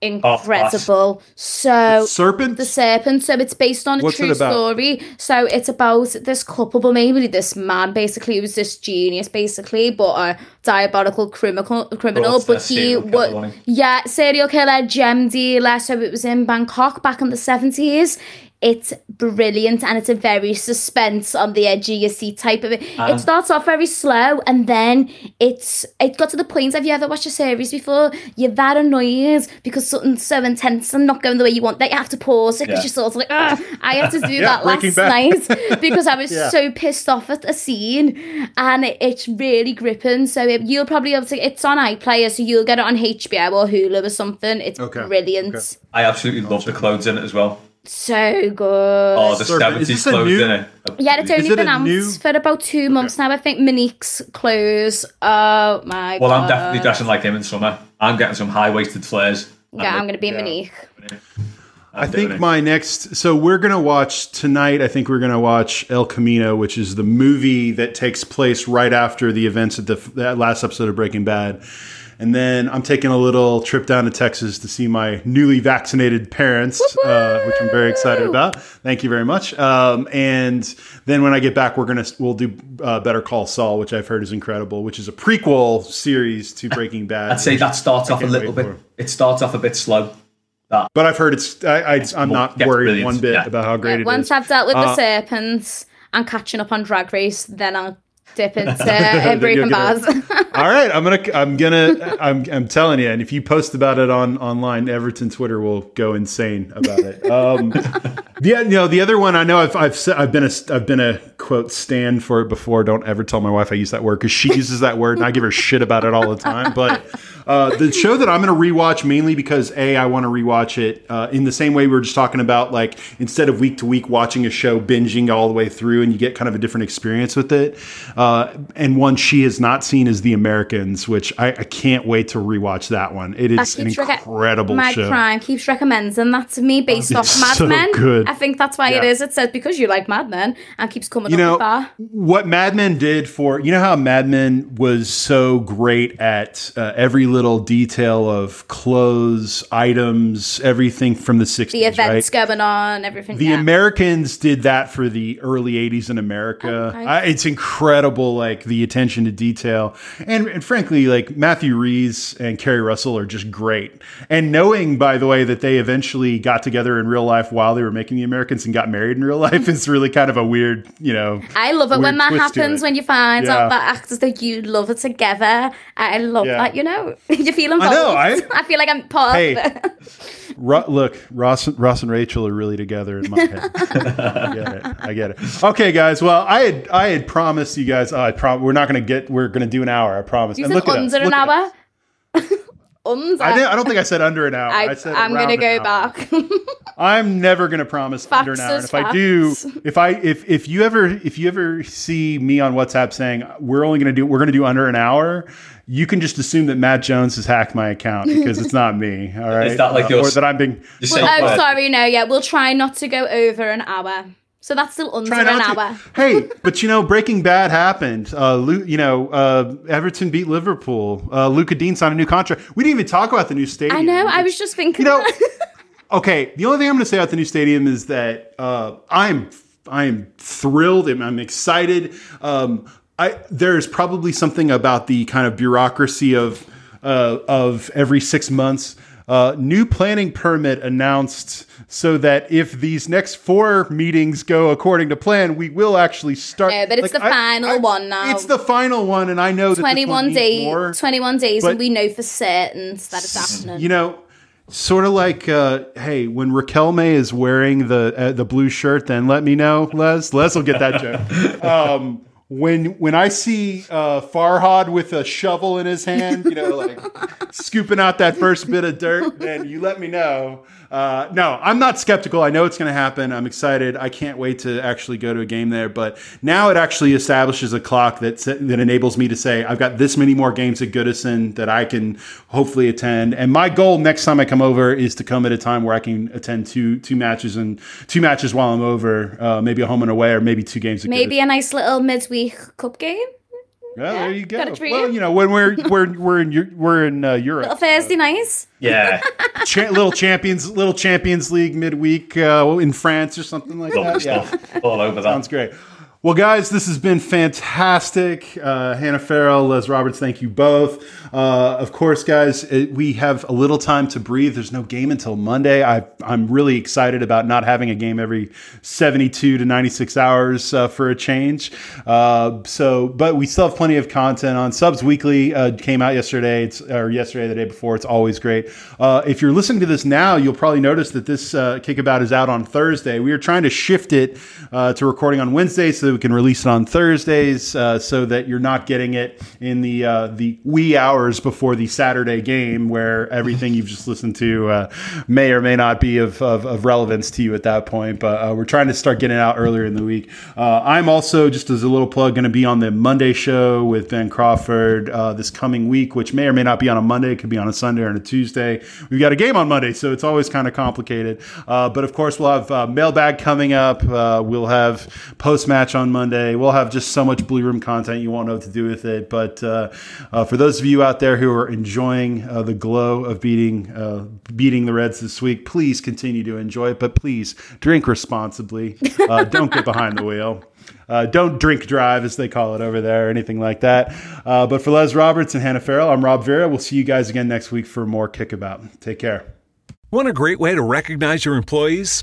Incredible. so, serpent The Serpent. So, it's based on a What's true story. So, it's about this couple, but maybe this man basically who's this genius, basically, but a diabolical criminal. criminal But, he was. Yeah, serial killer, gem dealer. So, it was in Bangkok back in the 70s it's brilliant and it's a very suspense on the edge of your seat type of it. Um, it starts off very slow and then it's it got to the point. Have you ever watched a series before? You're that annoyed because something's so intense and not going the way you want that you have to pause it because Yeah. you're sort of like, Ugh. I had to do Yeah, that last Bad. night because I was Yeah. so pissed off at a scene and it, it's really gripping. So it, you'll probably be able to. It's on iPlayer, so you'll get it on HBO or Hulu or something. It's Okay. brilliant. Okay. I absolutely love the clothes in it as well. So oh, good. Oh, the Sorry, is 70s this clothes new- in it. yeah, it's only it been a out new- for about two months now. I think Monique's clothes. Oh my Well, god. I'm definitely dressing like him in summer. I'm getting some high waisted flares. Yeah, I'm gonna be Monique. I think my next. So we're gonna watch tonight. I think we're gonna watch El Camino, which is the movie that takes place right after the events of the that last episode of Breaking Bad. And then I'm taking a little trip down to Texas to see my newly vaccinated parents, uh, which I'm very excited about. Thank you very much. Um, and then when I get back, we're gonna we'll do uh, Better Call Saul, which I've heard is incredible, which is a prequel series to Breaking Bad. I'd say that starts off a little bit. for. It starts off a bit slow. That But I've heard it's. I, I, I'm not worried brilliant, one bit yeah. about how great Yeah, it is. once I've dealt with Uh, the serpents and catching up on Drag Race, then I'll dip into uh, you're. All right, I'm gonna, I'm gonna, I'm, I'm telling you, and if you post about it on online, Everton Twitter will go insane about it. Um, yeah, you know, the other one I know I've, I've, I've been a, I've been a quote stand for it before. Don't ever tell my wife I use that word because she uses that word, and I give her shit about it all the time. But uh, the show that I'm gonna rewatch mainly because a, I want to rewatch it uh, in the same way we were just talking about, like instead of week to week watching a show, binging all the way through, and you get kind of a different experience with it. Uh, and one she has not seen is The Americans, which I, I can't wait to rewatch that one. It is an rec- incredible My show. Prime keeps recommending that to me based It's off Mad so Men. good. I think that's why it Yeah. is. It says because you like Mad Men and keeps coming You up know, with that. what Mad Men did for you know how Mad Men was so great at uh, every little detail of clothes, items, everything from the 60s, The events right? going on, everything. The yeah. Americans did that for the early 80s in America. Oh, okay. I, it's incredible, like the attention to detail. And, and frankly, like Matthew Rhys and Keri Russell are just great. And knowing, by the way, that they eventually got together in real life while they were making The Americans and got married in real life mm-hmm. is really kind of a weird, you know. I love it when that happens, when you find Yeah. out that actors that you love it together. I love Yeah. that, you know. you feel involved? I know, I- I feel like I'm part Hey. of it. Ro- look, Ross, Ross and Rachel are really together in my head. I get it. I get it. Okay, guys. Well, I had I had promised you guys. Oh, I prom- We're not going to get. We're going to do an hour. I promise. You And said look at under an hour? under. I, I don't think I said under an hour. I, I, said I'm gonna go hour. back. I'm never going to promise under an hour. And if I do, if I if if you ever if you ever see me on WhatsApp saying we're only going to do we're going to do under an hour, you can just assume that Matt Jones has hacked my account because it's not me. All right, Is that like Uh, your- or that I'm being Well, oh, sorry, no, yeah, we'll try not to go over an hour. So that's still under Try an to. hour. hey, but you know, Breaking Bad happened. Uh, Lu, you know, uh, Everton beat Liverpool. Uh, Luca Digne signed a new contract. We didn't even talk about the new stadium. I know. I was just thinking. You know, okay. The only thing I'm going to say about the new stadium is that uh, I'm I am thrilled and I'm excited. Um, I there's probably something about the kind of bureaucracy of uh, of every six months. Uh, new planning permit announced so that if these next four meetings go according to plan, we will actually start. no, but it's like, the I- final I- one now. It's the final one, and I know that this one 21 needs days. more. 21 days, and we know for certain that it's happening. You know, sort of like, uh, hey, when Raquel May is wearing the uh, the blue shirt, then let me know, Les. Les will get that joke. Um, when when I see uh, Farhad with a shovel in his hand, you know, like scooping out that first bit of dirt, then you let me know. Uh, no, I'm not skeptical. I know it's going to happen. I'm excited. I can't wait to actually go to a game there. But now it actually establishes a clock that that enables me to say I've got this many more games at Goodison that I can hopefully attend. And my goal next time I come over is to come at a time where I can attend two two matches and two matches while I'm over, uh, maybe a home and away, or maybe two games. At Maybe a nice little midweek cup game. Well, there you go. got a treat. Well, you know, when we're we're we're in Eu- we're in uh, Europe, Little Thursday nights. Yeah. Cha- little champions, little Champions League midweek uh, in France or something like Lovely that. Yeah. All over that. Sounds great. Well, guys, this has been fantastic. Uh, Hannah Farrell, Les Roberts, thank you both. Uh, of course, guys, it, we have a little time to breathe. There's no game until Monday. I, am really excited about not having a game every 72 to 96 hours uh, for a change. Uh, so, but we still have plenty of content on Subs Weekly. Uh, came out yesterday, it's, or yesterday, the day before. It's always great. Uh, if you're listening to this now, you'll probably notice that this Kickabout is out on Thursday. We are trying to shift it to recording on Wednesday so that we can release it on Thursdays so that you're not getting it in the the wee hours before the Saturday game where everything you've just listened to uh, may or may not be of, of, of, relevance to you at that point. But uh, we're trying to start getting out earlier in the week. Uh, I'm also, just as a little plug, going to be on the Monday show with Ben Crawford uh, this coming week, which may or may not be on a Monday. It could be on a Sunday or on a Tuesday. We've got a game on Monday, so it's always kind of complicated. but of course, we'll have mailbag coming up. we'll have post match on Monday. We'll have just so much Blue Room content you won't know what to do with it. But uh, uh, for those of you out there who are enjoying uh, the glow of beating uh, beating the Reds this week, please continue to enjoy it. But please drink responsibly. Uh, don't get behind the wheel. Uh, don't drink drive, as they call it over there, or anything like that. Uh, but for Les Roberts and Hannah Farrell, I'm Rob Vera. We'll see you guys again next week for more Kickabout. Take care. Want a great way to recognize your employees?